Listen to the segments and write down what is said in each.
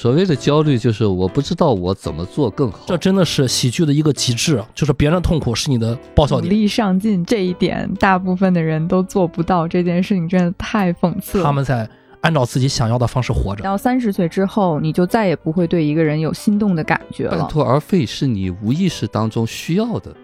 所谓的焦虑就是我不知道我怎么做更好。这真的是喜剧的一个极致，就是别人的痛苦是你的爆笑点。努力上进这一点，大部分的人都做不到。这件事情真的太讽刺了。他们在按照自己想要的方式活着。到三十岁之后，你就再也不会对一个人有心动的感觉了。半途而废是你无意识当中需要的。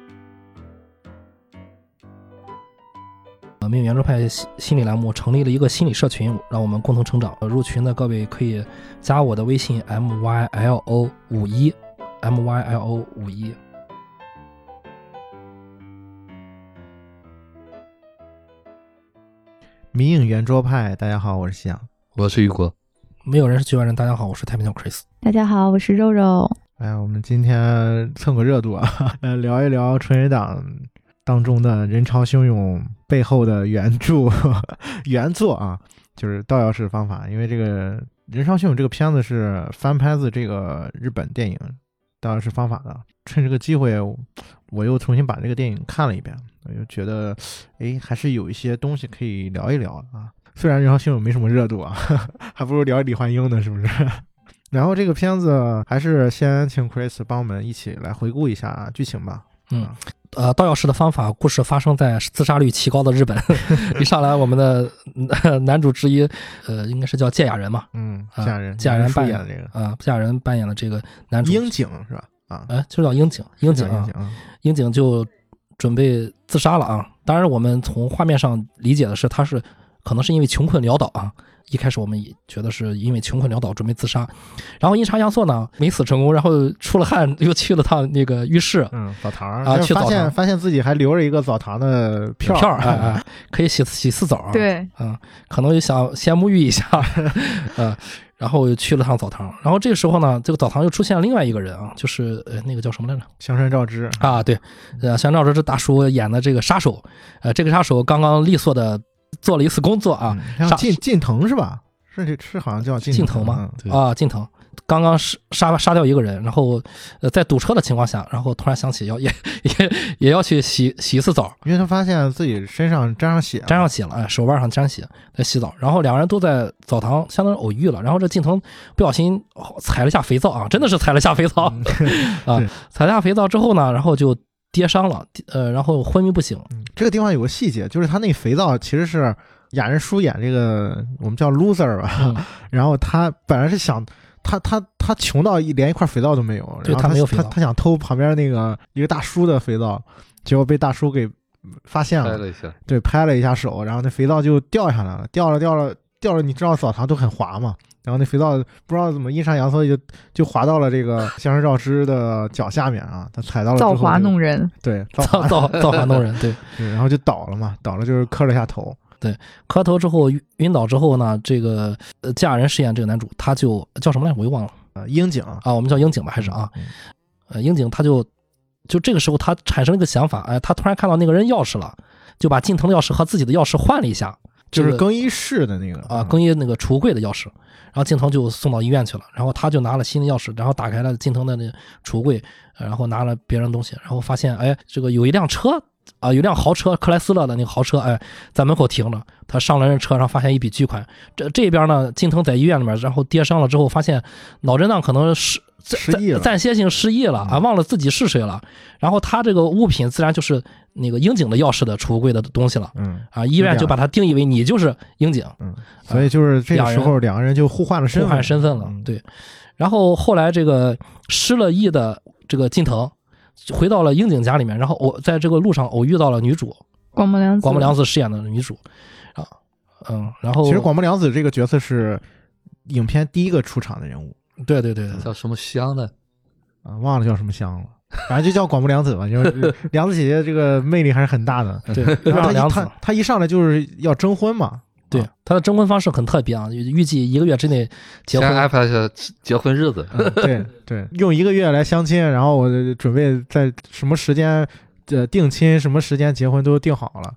呃，命运圆桌派心心理栏目成立了一个心理社群，让我们共同成长。入群的各位可以加我的微信 m y l o 五一 m y l o 五一。迷影圆桌派，大家好，我是夕阳，我是雨果。没有人是局外人，大家好，我是太平鸟 Chris。大家好，我是肉肉。哎呀，我们今天蹭个热度啊，来，聊一聊春节档当中的人潮汹涌背后的原著 原作啊，就是盗钥匙方法。因为这个人潮汹涌这个片子是翻拍自这个日本电影《盗钥匙方法》的。趁这个机会，我又重新把这个电影看了一遍，我就觉得，哎，还是有一些东西可以聊一聊啊。虽然人潮汹涌没什么热度啊，还不如聊李焕英呢，是不是？然后这个片子还是先请 Chris 帮我们一起来回顾一下剧情吧。嗯，呃，盗钥匙的方法故事发生在自杀率奇高的日本。一上来，我们的男主之一，呃，应该是叫芥雅人嘛？嗯，芥雅人，芥雅人扮演的这个啊，芥雅人扮演了这个男主樱井是吧？啊，哎，就叫樱井，樱井啊，樱井就准备自杀了啊。当然，我们从画面上理解的是，他是可能是因为穷困潦倒啊。一开始我们也觉得是因为穷困潦倒准备自杀，然后阴差阳错呢没死成功，然后出了汗又去了趟那个浴室，嗯，澡堂啊，去发现发现自己还留着一个澡堂的票票，哎哎，可以洗洗次澡，对，嗯，可能就想先沐浴一下，嗯，然后又去了趟澡堂，然后这个时候呢，这个澡堂又出现了另外一个人啊，就是呃那个叫什么来着？香山照之。啊，对，呃香山照之这大叔演的这个杀手，呃这个杀手刚刚利索的。做了一次工作啊，近近藤是吧？是是好像叫近藤吗？啊，近藤刚刚杀杀杀掉一个人，然后呃在堵车的情况下，然后突然想起要也也也要去洗洗一次澡，因为他发现自己身上沾上血，沾上血了，哎，手腕上沾血在洗澡，然后两个人都在澡堂相当于偶遇了，然后这近藤不小心踩了下肥皂啊，真的是踩了下肥皂 啊，踩了下肥皂之后呢，然后就。跌伤了，呃，然后昏迷不醒。这个地方有个细节，就是他那肥皂其实是雅人叔演这个我们叫 loser 吧，然后他本来是想他他他穷到一连一块肥皂都没有，然后他他他想偷旁边那个一个大叔的肥皂，结果被大叔给发现了，拍了一下，对，拍了一下手，然后那肥皂就掉下来了，掉了掉了掉了，你知道澡堂都很滑嘛。然后那肥皂不知道怎么阴差阳错就就滑到了这个 香山照之的脚下面啊，他踩到了。造化弄人。对，造造造化弄人。对，然后就倒了嘛，倒了就是磕了一下头。对，磕头之后晕倒之后呢，这个呃嫁人饰演这个男主他就叫什么来着？我又忘了。呃，樱井啊，我们叫樱井吧，还是啊？呃，樱井他就就这个时候他产生了一个想法，哎，他突然看到那个人钥匙了，就把近藤的钥匙和自己的钥匙换了一下，就是更衣室的那个啊，更衣那个储物柜的钥匙。然后近藤就送到医院去了，然后他就拿了新的钥匙，然后打开了近藤的那储物柜，然后拿了别人东西，然后发现，哎，这个有一辆车啊，有辆豪车，克莱斯勒的那个豪车，哎，在门口停着。他上了人车然后，发现一笔巨款。这这边呢，近藤在医院里面，然后跌伤了之后，发现脑震荡可能是。失忆了，暂歇性失忆了啊，忘了自己是谁了。然后他这个物品自然就是那个樱井的钥匙的储物柜的东西了。嗯啊，医院就把他定义为你就是樱井。嗯，所以就是这个时候两个人就互换了身互换身份了。对，然后后来这个失了忆的这个近藤回到了樱井家里面，然后我在这个路上偶遇到了女主广末凉子，广末凉子饰演的女主啊，嗯，然后其实广末凉子这个角色是影片第一个出场的人物。对对对，叫什么香的啊？忘了叫什么香了，反正就叫广木凉子吧。就是 凉子姐姐这个魅力还是很大的。对，她 她她一上来就是要征婚嘛。对，他的征婚方式很特别啊，预计一个月之内结婚。安排下结婚日子。对 对，用一个月来相亲，然后我准备在什么时间呃定亲，什么时间结婚都定好了，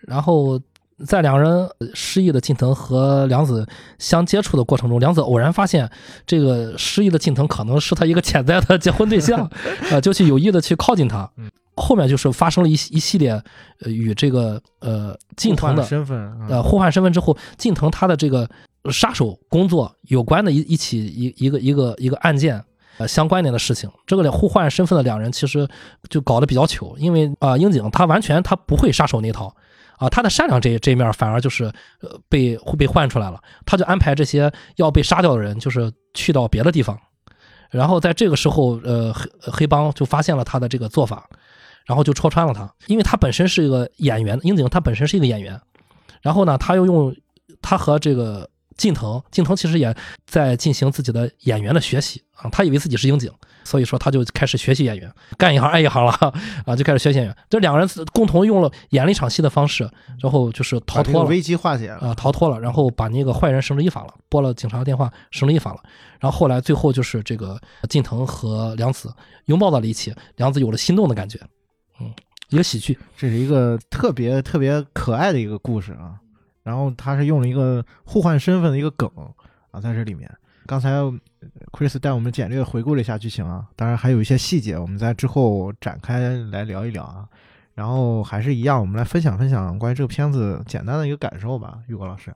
然后。在两人失忆的近藤和梁子相接触的过程中，梁子偶然发现这个失忆的近藤可能是他一个潜在的结婚对象，呃，就去有意的去靠近他。后面就是发生了一一系列呃与这个呃近藤的身份呃互换身份之后，近藤他的这个杀手工作有关的一一起一一个一个一个案件。呃，相关联的事情，这个两互换身份的两人其实就搞得比较糗，因为啊、樱井他完全他不会杀手那套啊、他的善良这这一面反而就是呃被会被换出来了，他就安排这些要被杀掉的人就是去到别的地方，然后在这个时候，呃，黑黑帮就发现了他的这个做法，然后就戳穿了他，因为他本身是一个演员，樱井他本身是一个演员，然后呢，他又用他和这个近藤，近藤其实也在进行自己的演员的学习啊，他以为自己是樱井，所以说他就开始学习演员，干一行爱一行了 啊，就开始学习演员。这两个人共同用了演了一场戏的方式，然后就是逃脱了。危机化解了。啊，逃脱了，然后把那个坏人绳之以法了，拨了警察的电话绳之以法了。然后后来最后就是这个近藤和梁子拥抱到了一起，梁子有了心动的感觉，嗯，一个喜剧，这是一个特别特别可爱的一个故事啊。然后他是用了一个互换身份的一个梗啊，在这里面。刚才 Chris 带我们简略回顾了一下剧情啊，当然还有一些细节，我们在之后展开来聊一聊啊。然后还是一样，我们来分享分享关于这个片子简单的一个感受吧。玉国老师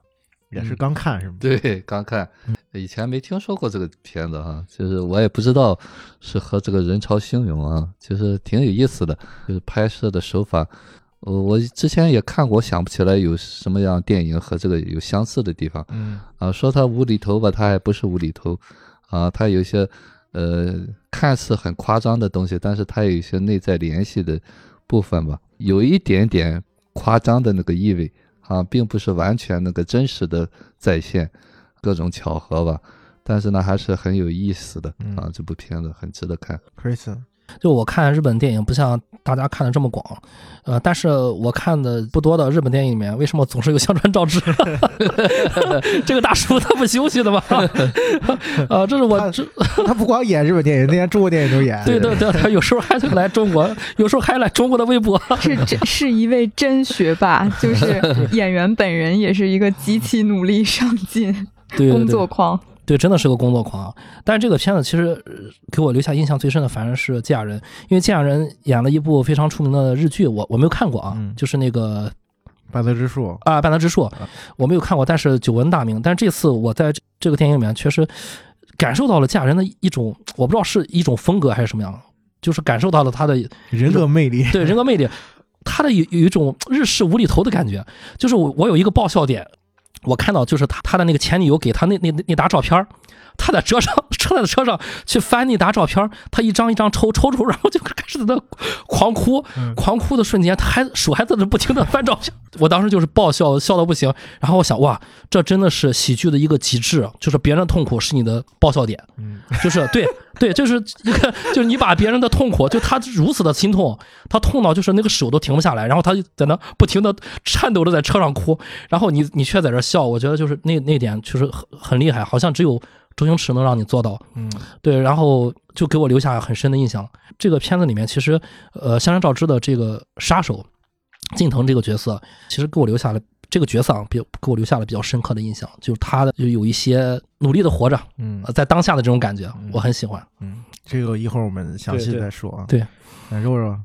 也是嗯刚看是吗？对，刚看，以前没听说过这个片子哈，就是我也不知道是和这个人潮汹涌啊，就是挺有意思的，就是拍摄的手法。我我之前也看过，想不起来有什么样电影和这个有相似的地方嗯啊。说它无厘头吧，它还不是无厘头啊，它有一些呃看似很夸张的东西，但是它有一些内在联系的部分吧，有一点点夸张的那个意味啊，并不是完全那个真实的再现，各种巧合吧。但是呢，还是很有意思的嗯啊，这部片子很值得看。，Chris，就我看日本电影不像大家看的这么广，呃，但是我看的不多的日本电影里面，为什么总是有香川照之？这个大叔他不休息的吗？啊，这是我他这他不光演日本电影，那些中国电影都演。对对对，他有时候还来中国，有时候还来中国的微博。是真是一位真学霸，就是演员本人也是一个极其努力上进、工对作狂。对，真的是个工作狂。但是这个片子其实呃给我留下印象最深的，反而是芥雅人，因为芥雅人演了一部非常出名的日剧，我我没有看过啊，嗯就是那个半泽直树，啊《半泽直树》，我没有看过，但是久闻大名。但是这次我在这这个电影里面确实感受到了芥雅人的一种，我不知道是一种风格还是什么样，就是感受到了他的人格魅力。对人格魅力，他的有有一种日式无厘头的感觉。就是我我有一个爆笑点，我看到就是他他的那个前女友给他那那那那沓照片儿他在车上车在车上去翻那沓照片他一张一张抽抽抽，然后就开始在那狂哭，嗯狂哭的瞬间，他还手还在那不停的翻照片，我当时就是爆笑，笑到不行。然后我想，哇，这真的是喜剧的一个极致，就是别人的痛苦是你的爆笑点。嗯，就是对 对，就是一个就是你把别人的痛苦，就他如此的心痛，他痛到就是那个手都停不下来，然后他就在那不停的颤抖着在车上哭，然后你你却在这笑，我觉得就是那那点就是很很厉害，好像只有周星驰能让你做到。嗯对，然后就给我留下很深的印象。这个片子里面，其实呃，香山照之的这个杀手近藤这个角色，其实给我留下了这个角色啊，比给我留下了比较深刻的印象，就是他的就有一些努力的活着，嗯呃，在当下的这种感觉嗯，我很喜欢。嗯，这个一会儿我们详细再说啊。对，那肉肉，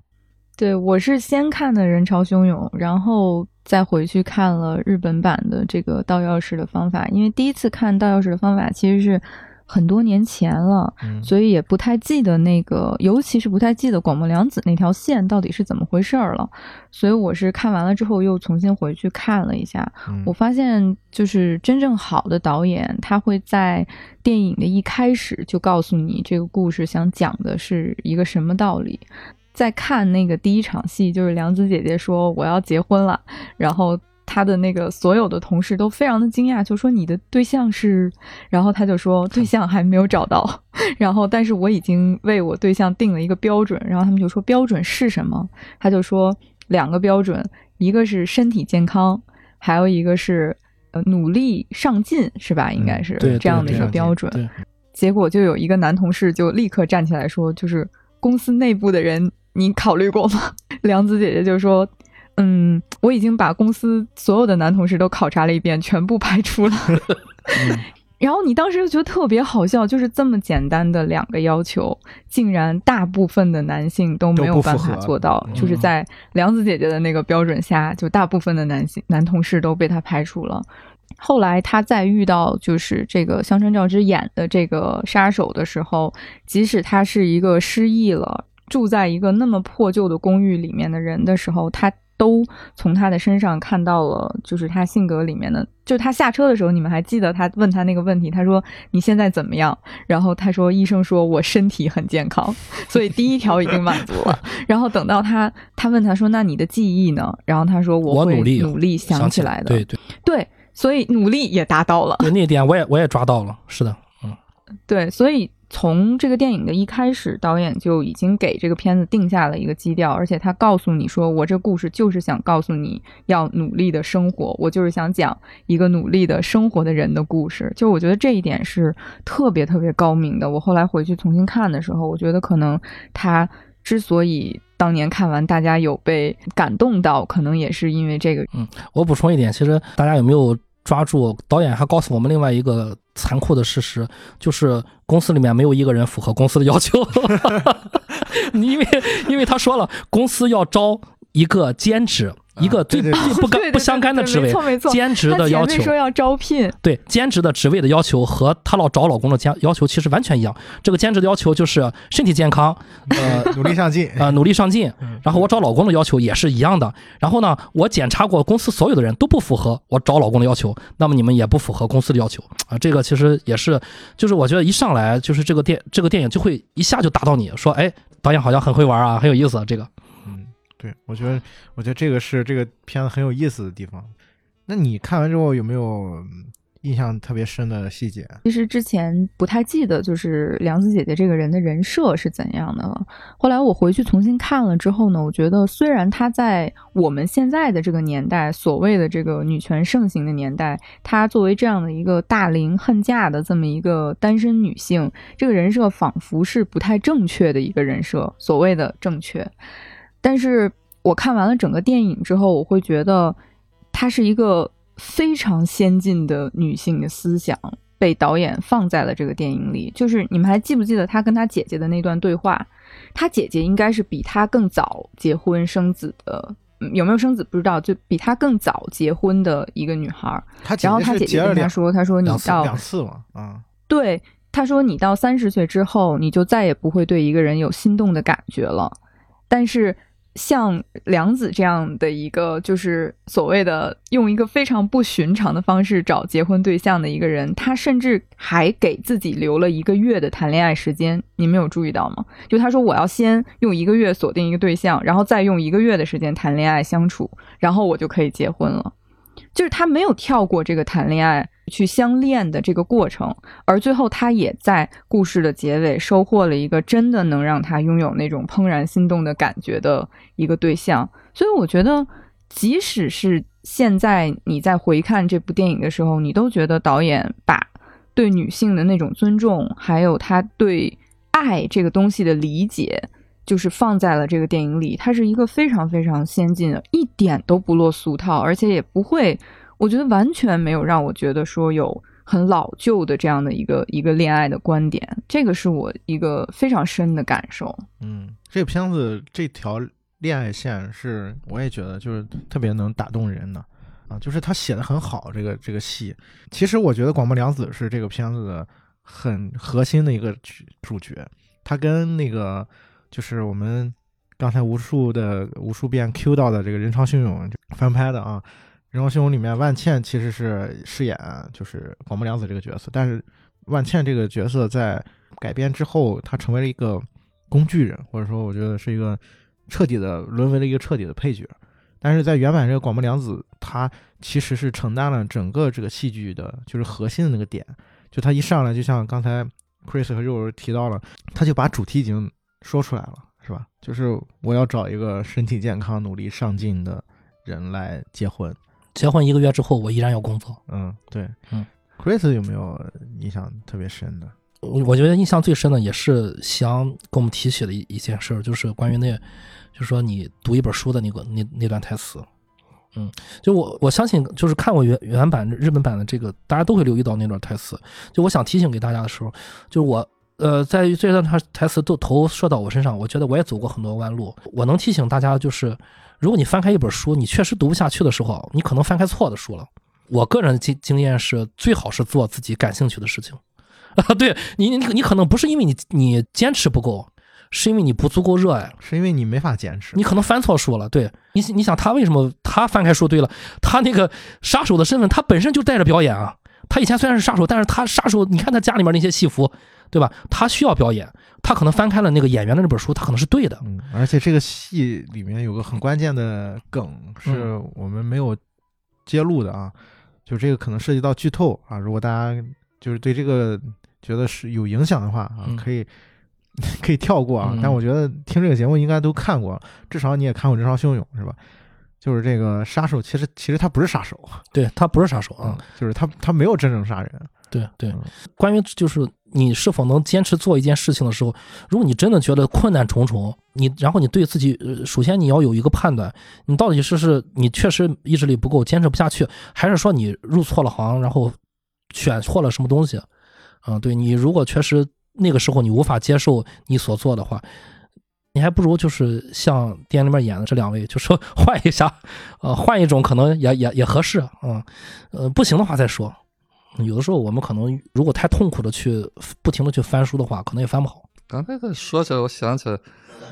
对我是先看的《人潮汹涌》，然后再回去看了日本版的这个倒钥匙的方法，因为第一次看倒钥匙的方法其实是很多年前了，嗯所以也不太记得那个，尤其是不太记得广末凉子那条线到底是怎么回事儿了。所以我是看完了之后又重新回去看了一下，嗯我发现就是真正好的导演，他会在电影的一开始就告诉你这个故事想讲的是一个什么道理。在看那个第一场戏，就是梁子姐姐说我要结婚了，然后她的那个所有的同事都非常的惊讶，就说你的对象是，然后她就说对象还没有找到，然后但是我已经为我对象定了一个标准，然后他们就说标准是什么？她就说两个标准，一个是身体健康，还有一个是呃努力上进，是吧？应该是、对，这样的一个标准。结果就有一个男同事就立刻站起来说，就是公司内部的人，你考虑过吗？梁子姐姐就说。嗯，我已经把公司所有的男同事都考察了一遍，全部排除了。然后你当时就觉得特别好笑，就是这么简单的两个要求，竟然大部分的男性都没有办法做到，嗯就是在梁子姐姐的那个标准下，就大部分的男性男同事都被她排除了。后来他在遇到就是这个香川照之演的这个杀手的时候，即使他是一个失忆了、住在一个那么破旧的公寓里面的人的时候，他都从他的身上看到了，就是他性格里面的。就是他下车的时候，你们还记得他问他那个问题？他说：“你现在怎么样？”然后他说：“医生说我身体很健康。”所以第一条已经满足了。然后等到他他问他说：“那你的记忆呢？”然后他说：“会我努力努力想起来的。”对对对，所以努力也达到了。对，那一点我也我也抓到了，是的，嗯，对，所以从这个电影的一开始，导演就已经给这个片子定下了一个基调，而且他告诉你说，我这故事就是想告诉你要努力的生活，我就是想讲一个努力的生活的人的故事。就我觉得这一点是特别特别高明的。我后来回去重新看的时候，我觉得可能他之所以当年看完大家有被感动到，可能也是因为这个。嗯我补充一点，其实大家有没有抓住？导演还告诉我们另外一个残酷的事实，就是公司里面没有一个人符合公司的要求，因为因为他说了，公司要招一个兼职。一个最不干不相干的职位兼职的要求前面说要招聘，对兼职的职位的要求和她老找老公的兼要求其实完全一样。这个兼职的要求就是身体健康，呃努力上进。呃努力上进。然后我找老公的要求也是一样的。然后呢，我检查过公司所有的人都不符合我找老公的要求，那么你们也不符合公司的要求啊。这个其实也是，就是我觉得一上来就是这个电这个电影就会一下就打到你说，哎，导演好像很会玩啊，很有意思啊。这个嗯，对，我觉得，我觉得这个是这个片子很有意思的地方。那你看完之后有没有印象特别深的细节？其实之前不太记得，就是梁子姐姐这个人的人设是怎样的了。后来我回去重新看了之后呢，我觉得虽然她在我们现在的这个年代，所谓的这个女权盛行的年代，她作为这样的一个大龄恨嫁的这么一个单身女性，这个人设仿佛是不太正确的一个人设，所谓的正确。但是我看完了整个电影之后，我会觉得她是一个非常先进的女性的思想被导演放在了这个电影里。就是你们还记不记得她跟她姐姐的那段对话？她姐姐应该是比她更早结婚生子的，嗯有没有生子不知道，就比她更早结婚的一个女孩儿。然后她姐姐跟她说：“她说你到两次嘛，啊，对，他说你到三十岁之后，你就再也不会对一个人有心动的感觉了。但是像梁子这样的一个，就是所谓的用一个非常不寻常的方式找结婚对象的一个人，他甚至还给自己留了一个月的谈恋爱时间。你们有注意到吗？就他说我要先用一个月锁定一个对象，然后再用一个月的时间谈恋爱相处，然后我就可以结婚了。就是他没有跳过这个谈恋爱去相恋的这个过程，而最后他也在故事的结尾收获了一个真的能让他拥有那种怦然心动的感觉的一个对象。所以我觉得，即使是现在你在回看这部电影的时候，你都觉得导演把对女性的那种尊重，还有他对爱这个东西的理解。就是放在了这个电影里，它是一个非常非常先进的，一点都不落俗套，而且也不会，我觉得完全没有让我觉得说有很老旧的这样的一个一个恋爱的观点，这个是我一个非常深的感受。嗯，这个片子这条恋爱线是我也觉得就是特别能打动人的啊，就是他写的很好，这个这个戏。其实我觉得广末凉子是这个片子的很核心的一个主主角，他跟那个就是我们刚才无数的无数遍 Q 到的这个人潮汹涌翻拍的啊，人潮汹涌里面万茜其实是饰演就是广末凉子这个角色，但是万茜这个角色在改编之后，她成为了一个工具人，或者说我觉得是一个彻底的沦为了一个彻底的配角。但是在原版这个广末凉子，她其实是承担了整个这个戏剧的就是核心的那个点，就她一上来就像刚才 Chris 和肉肉提到了，他就把主题已经说出来了，是吧？就是我要找一个身体健康、努力上进的人来结婚。结婚一个月之后，我依然要工作。嗯，对，嗯，Chris 有没有印象特别深的？我我觉得印象最深的也是翔跟我们提起的一一件事儿，就是关于那，就是说你读一本书的那个那那段台词。嗯，就我我相信，就是看过原原版日本版的这个，大家都会留意到那段台词。就我想提醒给大家的时候，就是我呃在这段台台词都投射到我身上，我觉得我也走过很多弯路。我能提醒大家，就是如果你翻开一本书，你确实读不下去的时候，你可能翻开错的书了。我个人的经经验是，最好是做自己感兴趣的事情。啊，对你，你你可能不是因为你你坚持不够，是因为你不足够热爱。是因为你没法坚持。你可能翻错书了。对你，你想他为什么他翻开书？对了，他那个杀手的身份，他本身就带着表演啊。他以前虽然是杀手，但是他杀手，你看他家里面那些戏服，对吧？他需要表演，他可能翻开了那个演员的那本书，他可能是对的。嗯，而且这个戏里面有个很关键的梗是我们没有揭露的啊，就这个可能涉及到剧透啊。如果大家就是对这个觉得是有影响的话啊，嗯可以 可以跳过啊嗯。但我觉得听这个节目应该都看过，至少你也看过《人潮汹涌》是吧？就是这个杀手，其实其实他不是杀手对他不是杀手啊啊，，就是他他没有真正杀人。对对嗯。关于就是你是否能坚持做一件事情的时候，如果你真的觉得困难重重，你然后你对自己，首先你要有一个判断，你到底是是你确实意志力不够，坚持不下去，还是说你入错了行，然后选错了什么东西？嗯，对你如果确实那个时候你无法接受你所做的话，你还不如就是像店里面演的这两位，就说换一下，呃，换一种可能也也也合适、嗯呃，不行的话再说。有的时候我们可能如果太痛苦的去不停的去翻书的话，可能也翻不好。刚才在说着，我想起来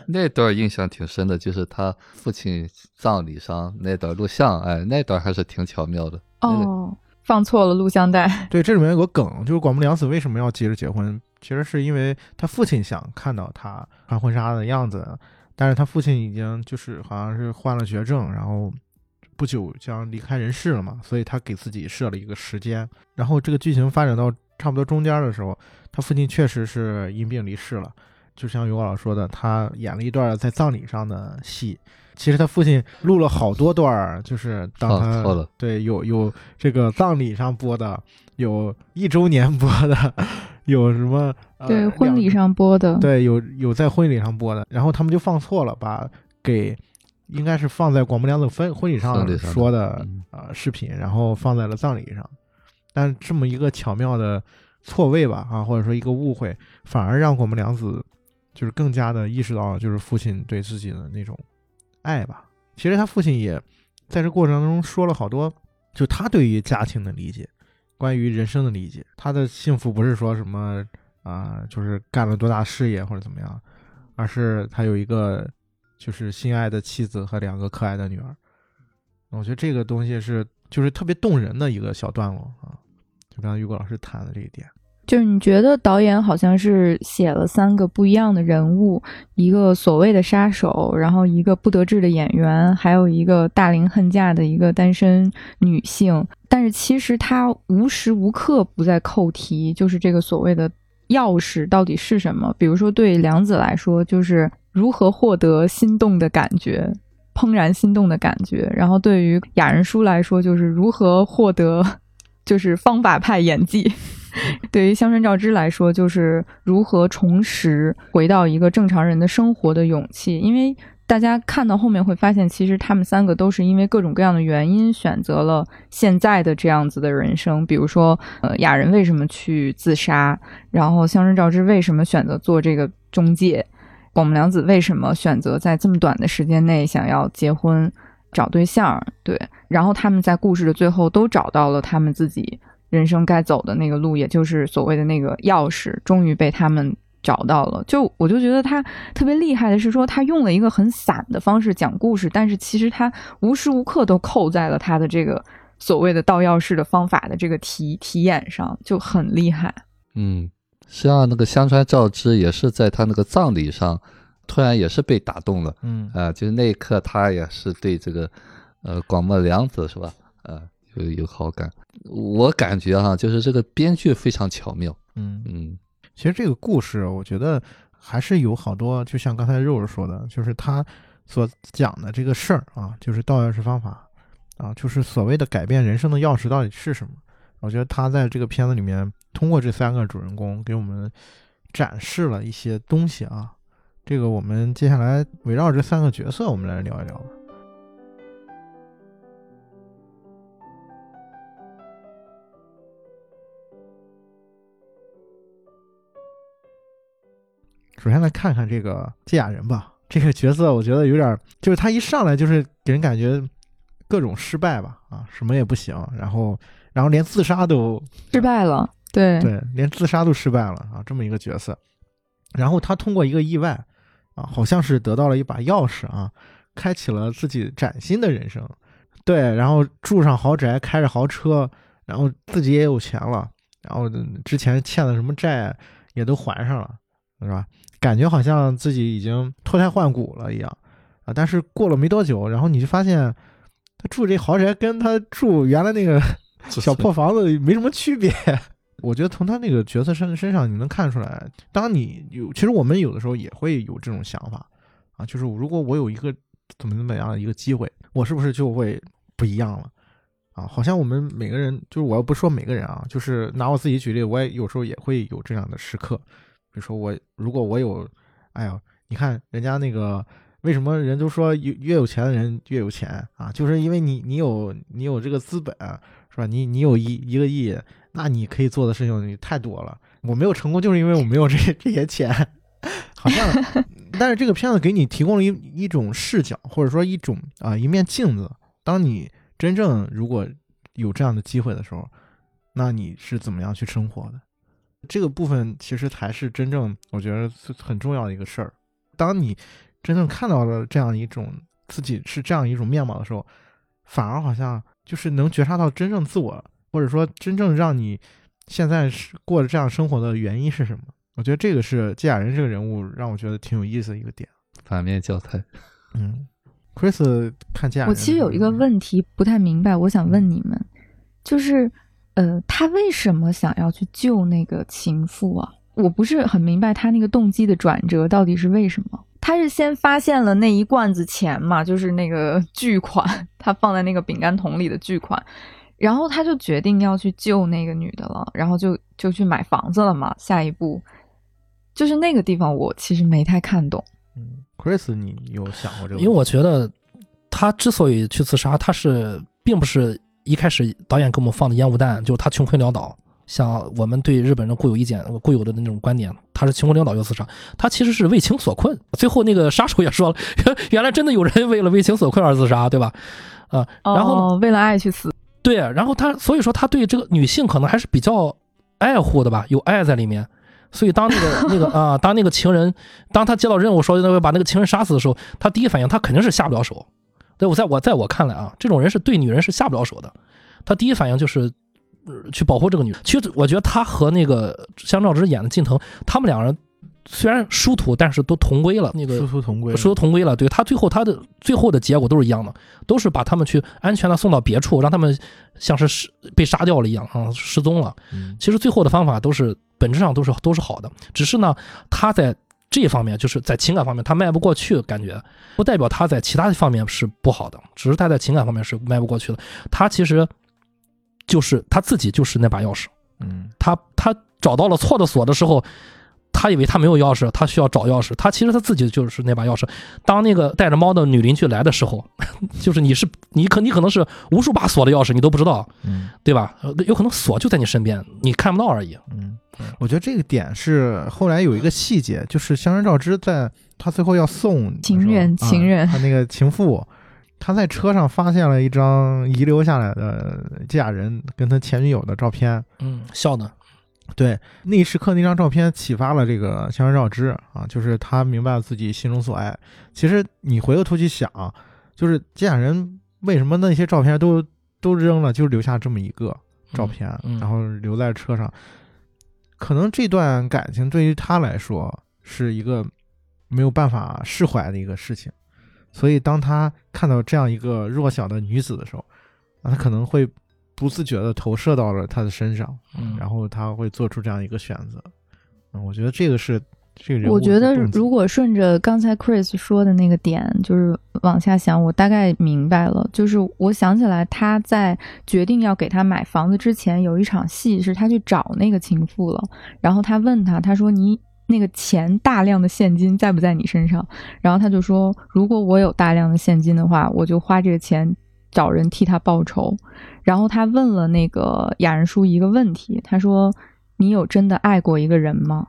那段印象挺深的，就是他父亲葬礼上那段录像，哎，那段还是挺巧妙的。哦，放错了录像带。对，这里面有个梗，就是广木凉子为什么要急着结婚？其实是因为他父亲想看到他穿婚纱的样子，但是他父亲已经就是好像是患了绝症，然后不久将离开人世了嘛，所以他给自己设了一个时间。然后这个剧情发展到差不多中间的时候，他父亲确实是因病离世了。就像尤老师说的，他演了一段在葬礼上的戏。其实他父亲录了好多段儿，就是当他错了对有有这个葬礼上播的，有一周年播的，有什么、呃、对，婚礼上播的。对有有在婚礼上播的，然后他们就放错了，把给应该是放在广播凉子婚婚礼上说的啊呃视频，然后放在了葬礼上，但这么一个巧妙的错位吧啊，或者说一个误会，反而让广播凉子就是更加的意识到就是父亲对自己的那种爱吧。其实他父亲也在这过程当中说了好多，就他对于家庭的理解，关于人生的理解。他的幸福不是说什么啊、就是干了多大事业或者怎么样，而是他有一个就是心爱的妻子和两个可爱的女儿。我觉得这个东西是就是特别动人的一个小段落啊，就刚才于果老师谈的这一点。就是你觉得导演好像是写了三个不一样的人物，一个所谓的杀手，然后一个不得志的演员，还有一个大龄恨嫁的一个单身女性。但是其实他无时无刻不在扣题，就是这个所谓的钥匙到底是什么？比如说对梁子来说，就是如何获得心动的感觉。怦然心动的感觉，然后对于雅人书来说，就是如何获得，就是方法派演技。对于香川照之来说，就是如何重拾回到一个正常人的生活的勇气。因为大家看到后面会发现，其实他们三个都是因为各种各样的原因选择了现在的这样子的人生。比如说，呃，雅人为什么去自杀，然后香川照之为什么选择做这个中介，广木凉子为什么选择在这么短的时间内想要结婚找对象？对，然后他们在故事的最后都找到了他们自己人生该走的那个路，也就是所谓的那个钥匙，终于被他们找到了。就我就觉得他特别厉害的是说，他用了一个很散的方式讲故事，但是其实他无时无刻都扣在了他的这个所谓的盗钥匙的方法的这个题题眼上，就很厉害。嗯，像那个香川照之也是在他那个葬礼上，突然也是被打动了嗯啊、就是那一刻他也是对这个呃广末凉子是吧？呃，有有好感。我感觉哈、就是这个编剧非常巧妙。嗯嗯其实这个故事，我觉得还是有好多，就像刚才肉肉说的，就是他所讲的这个事儿啊，就是道钥匙方法啊，就是所谓的改变人生的钥匙到底是什么？我觉得他在这个片子里面，通过这三个主人公给我们展示了一些东西啊。这个我们接下来围绕这三个角色，我们来聊一聊吧。首先来看看这个芥雅人吧，这个角色我觉得有点，就是他一上来就是给人感觉各种失败吧，啊，什么也不行，然后然后连自杀都失败了，对对，连自杀都失败了啊，这么一个角色。然后他通过一个意外啊，好像是得到了一把钥匙啊，开启了自己崭新的人生。对，然后住上豪宅，开着豪车，然后自己也有钱了，然后之前欠的什么债也都还上了，是吧？感觉好像自己已经脱胎换骨了一样啊。但是过了没多久，然后你就发现他住这豪宅跟他住原来那个小破房子没什么区别。我觉得从他那个角色身身上，你能看出来，当你有，其实我们有的时候也会有这种想法啊，就是如果我有一个怎么怎么样的一个机会，我是不是就会不一样了啊？好像我们每个人，就是我要不说每个人啊，就是拿我自己举例，我也有时候也会有这样的时刻，比如说我如果我有，哎呀，你看人家那个为什么人都说越越有钱的人越有钱啊？就是因为你你有你有这个资本是吧？你你有一一个亿。那你可以做的事情太多了。我没有成功，就是因为我没有这 这些钱，好像。但是这个片子给你提供了一一种视角，或者说一种啊一面镜子。当你真正如果有这样的机会的时候，那你是怎么样去生活的？这个部分其实才是真正我觉得很重要的一个事儿。当你真正看到了这样一种自己是这样一种面貌的时候，反而好像就是能觉察到真正自我。或者说，真正让你现在是过着这样生活的原因是什么？我觉得这个是季亚人这个人物让我觉得挺有意思的一个点。反面教材。嗯，Chris 看季亚人，我其实有一个问题不太明白，我想问你们，就是呃，他为什么想要去救那个情妇啊？我不是很明白他那个动机的转折到底是为什么？他是先发现了那一罐子钱嘛，就是那个巨款，他放在那个饼干桶里的巨款。然后他就决定要去救那个女的了，然后就就去买房子了嘛。下一步就是那个地方，我其实没太看懂。嗯，Chris，你有想过这个？因为我觉得他之所以去自杀，他是并不是一开始导演给我们放的烟雾弹，就是他穷困潦倒，像我们对日本人固有意见、固有的那种观点，他是穷困潦倒又自杀。他其实是为情所困。最后那个杀手也说了，原来真的有人为了为情所困而自杀，对吧？啊，然后为了爱去死。对，然后他所以说他对这个女性可能还是比较爱护的吧，有爱在里面。所以当那个 那个啊，当那个情人，当他接到任务说要把那个情人杀死的时候，他第一反应他肯定是下不了手。对我在我在我看来啊，这种人是对女人是下不了手的。他第一反应就是去保护这个女。其实我觉得他和那个香兆之演的近藤，他们两人。虽然殊途，但是都同归了。那个殊途同归，殊途同归了。对他最后他的最后的结果都是一样的，都是把他们去安全的送到别处，让他们像是失被杀掉了一样啊，失踪了。其实最后的方法都是本质上都是都是好的，只是呢，他在这一方面就是在情感方面他迈不过去，感觉不代表他在其他方面是不好的，只是他在情感方面是迈不过去的。他其实就是他自己就是那把钥匙。嗯，他他找到了错的锁的时候。他以为他没有钥匙，他需要找钥匙。他其实他自己就是那把钥匙。当那个带着猫的女邻居来的时候，就是你是你可你可能是无数把锁的钥匙，你都不知道，嗯，对吧？有可能锁就在你身边，你看不到而已。嗯，我觉得这个点是后来有一个细节，就是香山照之在他最后要送情人情人他那个情妇，他在车上发现了一张遗留下来的嫁人跟他前女友的照片，嗯，笑的。对，那一时刻那张照片启发了这个香川照之啊，就是他明白了自己心中所爱。其实你回过头去想，就是这俩人为什么那些照片都都扔了，就留下这么一个照片，然后留在车上。可能这段感情对于他来说是一个没有办法释怀的一个事情，所以当他看到这样一个弱小的女子的时候，啊，他可能会。不自觉的投射到了他的身上，嗯，然后他会做出这样一个选择，嗯，我觉得这个是这个人。我觉得如果顺着刚才 Chris 说的那个点，就是往下想，我大概明白了。就是我想起来，他在决定要给他买房子之前，有一场戏是他去找那个情妇了，然后他问他，他说：“你那个钱大量的现金在不在你身上？”然后他就说：“如果我有大量的现金的话，我就花这个钱。”找人替他报仇，然后他问了那个雅人叔一个问题，他说：“你有真的爱过一个人吗？”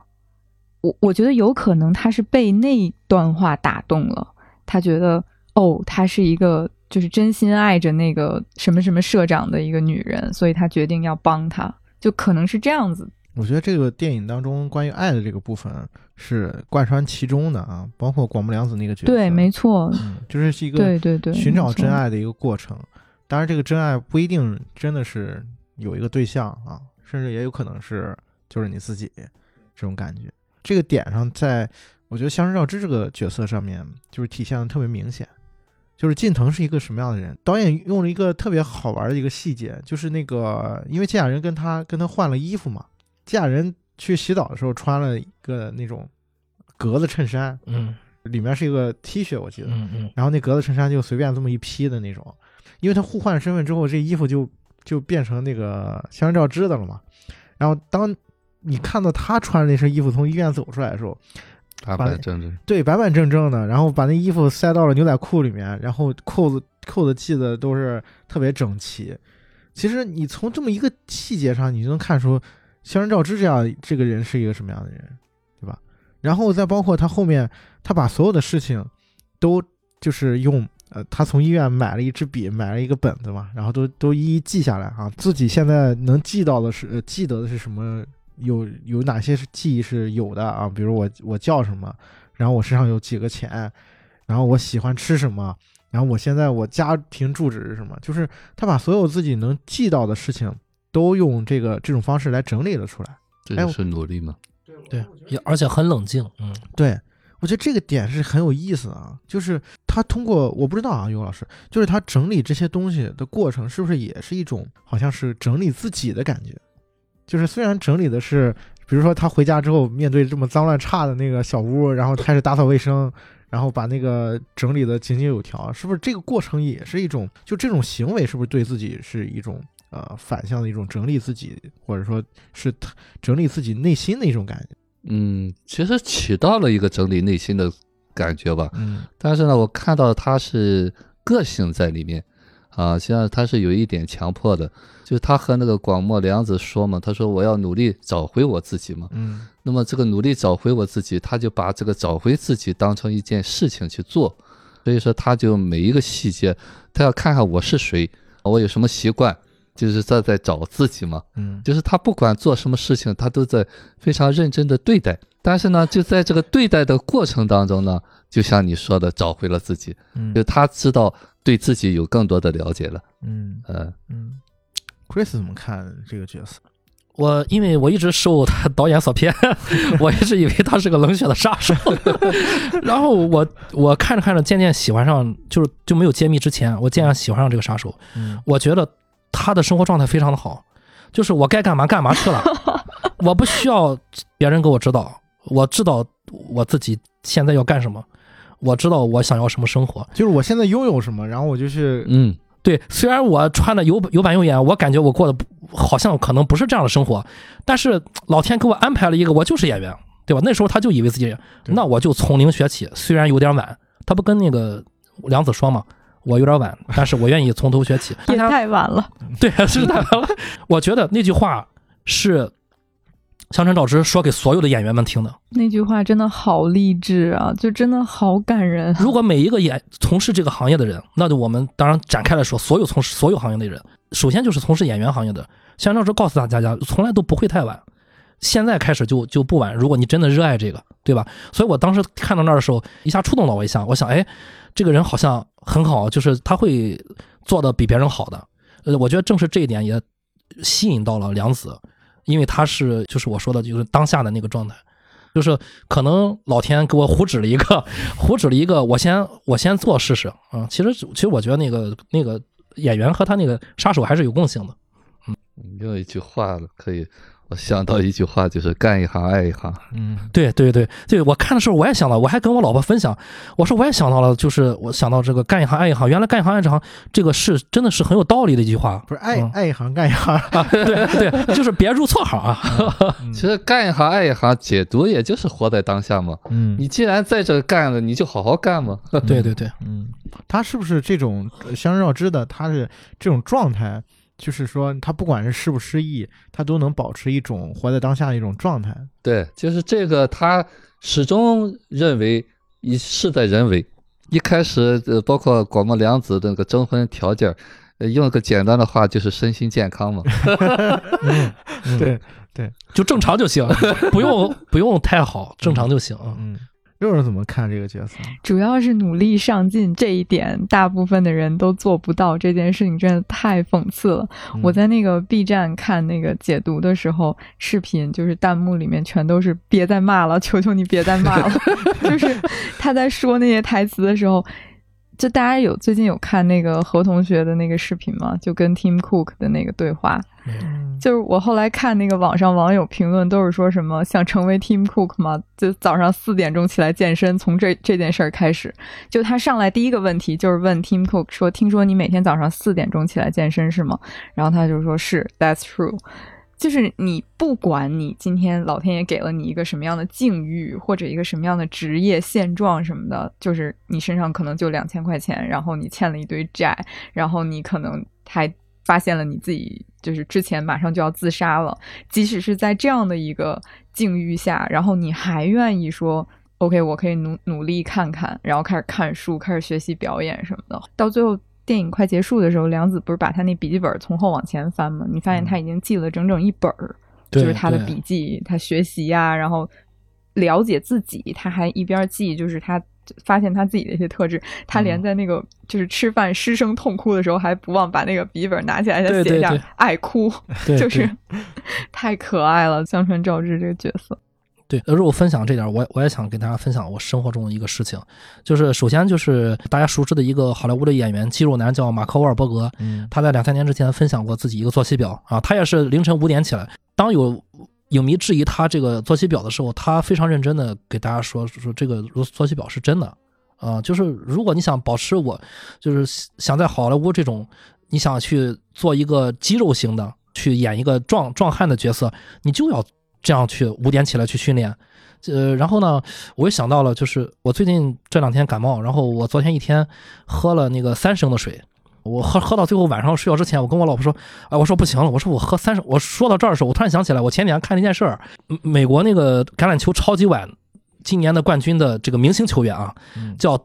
我我觉得有可能他是被那段话打动了，他觉得哦，他是一个就是真心爱着那个什么什么社长的一个女人，所以他决定要帮她，就可能是这样子。我觉得这个电影当中关于爱的这个部分是贯穿其中的啊，包括广木凉子那个角色，对，没错，嗯，就是是一个对对对，寻找真爱的一个过程。当然，这个真爱不一定真的是有一个对象啊，甚至也有可能是就是你自己这种感觉。这个点上在，我觉得香川照之这个角色上面就是体现的特别明显。就是近藤是一个什么样的人？导演用了一个特别好玩的一个细节，就是那个因为芥雅人跟他跟他换了衣服嘛，芥雅人去洗澡的时候穿了一个那种格子衬衫，嗯。里面是一个 T 恤，我记得，嗯嗯。然后那格子衬衫就随便这么一披的那种，因为他互换身份之后，这衣服就就变成那个香川照织的了嘛。然后当你看到他穿着那身衣服从医院走出来的时候，板把板正正，对，板板正正的，然后把那衣服塞到了牛仔裤里面，然后扣子扣子系的都是特别整齐。其实你从这么一个细节上，你就能看出香川照之这样这个人是一个什么样的人，对吧？然后再包括他后面，他把所有的事情都就是用呃，他从医院买了一支笔，买了一个本子嘛，然后都都一一记下来啊，自己现在能记到的是、记得的是什么，有有哪些是记忆是有的啊？比如我我叫什么，然后我身上有几个钱，然后我喜欢吃什么，然后我现在我家庭住址是什么，就是他把所有自己能记到的事情都用这个这种方式来整理了出来。这就是努力嘛。对，也而且很冷静，嗯对我觉得这个点是很有意思啊，就是他通过我不知道啊，尤老师，就是他整理这些东西的过程，是不是也是一种好像是整理自己的感觉？就是虽然整理的是，比如说他回家之后面对这么脏乱差的那个小屋，然后开始打扫卫生，然后把那个整理的井井有条，是不是这个过程也是一种，就这种行为是不是对自己是一种呃反向的一种整理自己，或者说是他整理自己内心的一种感觉？嗯，其实起到了一个整理内心的感觉吧。嗯但是呢，我看到他是个性在里面，啊，实际上他是有一点强迫的，就是他和那个广末凉子说嘛，他说我要努力找回我自己嘛。嗯那么这个努力找回我自己，他就把这个找回自己当成一件事情去做，所以说他就每一个细节，他要看看我是谁，我有什么习惯，就是在在找自己嘛。嗯就是他不管做什么事情，他都在非常认真的对待。但是呢，就在这个对待的过程当中呢，就像你说的，找回了自己，嗯就他知道对自己有更多的了解了。嗯呃，嗯，Chris 怎么看这个角色？我因为我一直受他导演所骗，我一直以为他是个冷血的杀手，然后我我看着看着渐渐喜欢上，就是就没有揭秘之前，我渐渐喜欢上这个杀手。嗯我觉得他的生活状态非常的好，就是我该干嘛干嘛去了，我不需要别人给我指导，我知道我自己现在要干什么，我知道我想要什么生活。就是我现在拥有什么，然后我就去，嗯，对，虽然我穿的有有板有眼，我感觉我过的不好像可能不是这样的生活，但是老天给我安排了一个，我就是演员，对吧？那时候他就以为自己，那我就从零学起，虽然有点晚，他不跟那个梁子说嘛，我有点晚，但是我愿意从头学起。也太晚了。对，是太晚了。我觉得那句话是香川照之说给所有的演员们听的。那句话真的好励志啊，就真的好感人。如果每一个演从事这个行业的人，那就我们当然展开来说，所有从事所有行业的人，首先就是从事演员行业的，香川照之告诉大家，从来都不会太晚。现在开始就就不晚，如果你真的热爱这个，对吧？所以我当时看到那儿的时候，一下触动了我一下。我想，哎，这个人好像很好，就是他会做的比别人好的。呃，我觉得正是这一点也吸引到了梁子，因为他是就是我说的，就是当下的那个状态，就是可能老天给我胡指了一个，胡指了一个，我先我先做试试啊、其实其实我觉得那个那个演员和他那个杀手还是有共性的。有一句话，可以，我想到一句话，就是干一行爱一行。嗯对对对对，我看的时候我也想到，我还跟我老婆分享，我说我也想到了，就是我想到这个干一行爱一行，原来干一行爱一行这个是真的是很有道理的一句话。不是爱、嗯爱一行干一行，啊，对对，就是别入错行啊。嗯其实干一行爱一行，解读也就是活在当下嘛。嗯你既然在这干了，你就好好干嘛。对对对，嗯，他是不是这种呃香川照之的？他是这种状态，就是说他不管是失不失忆，他都能保持一种活在当下的一种状态。对，就是这个，他始终认为一事在人为，一开始呃，包括广末凉子的那个征婚条件，呃用个简单的话就是身心健康嘛。嗯，嗯，对，就正常就行，不用不用太好，正常就行。嗯，肉肉怎么看这个角色？主要是努力上进这一点，大部分的人都做不到。这件事情真的太讽刺了。嗯我在那个 B 站看那个解读的时候，视频就是弹幕里面全都是别再骂了，求求你别再骂了。就是他在说那些台词的时候，就大家有最近有看那个何同学的那个视频吗？就跟 Tim Cook 的那个对话。嗯就是我后来看那个网上网友评论，都是说什么想成为 Tim Cook 嘛？就早上四点钟起来健身，从这这件事儿开始。就他上来第一个问题就是问 Tim Cook 说：“听说你每天早上四点钟起来健身是吗？”然后他就说：“是，That's true。”就是你不管你今天老天爷给了你一个什么样的境遇，或者一个什么样的职业现状什么的，就是你身上可能就两千块钱，然后你欠了一堆债，然后你可能还发现了你自己就是之前马上就要自杀了，即使是在这样的一个境遇下，然后你还愿意说 OK，我可以努努力看看，然后开始看书，开始学习表演什么的，到最后。电影快结束的时候，梁子不是把他那笔记本从后往前翻吗？你发现他已经记了整整一本儿，就是他的笔记，他学习呀、然后了解自己，他还一边记，就是他发现他自己的一些特质。他连嗯在那个就是吃饭失声痛哭的时候，还不忘把那个笔记本拿起来，再写下对对对爱哭，对，就是 太可爱了。江川照之这个角色，对，呃如果分享这点，我我也想跟大家分享我生活中的一个事情，就是首先就是大家熟知的一个好莱坞的演员肌肉男叫马克·沃尔伯格，嗯他在两三年之前分享过自己一个作息表啊，他也是凌晨五点起来。当有影迷质疑他这个作息表的时候，他非常认真的给大家说说这个作息表是真的啊、就是如果你想保持我，就是想在好莱坞这种你想去做一个肌肉型的，去演一个壮壮汉的角色，你就要这样去五点起来去训练。呃，然后呢，我又想到了，就是我最近这两天感冒，然后我昨天一天喝了那个三升的水，我喝喝到最后晚上睡觉之前，我跟我老婆说，哎，我说不行了，我说我喝三十。我说到这儿的时候，我突然想起来，我前几天看了一件事儿，嗯美国那个橄榄球超级碗今年的冠军的这个明星球员啊，嗯叫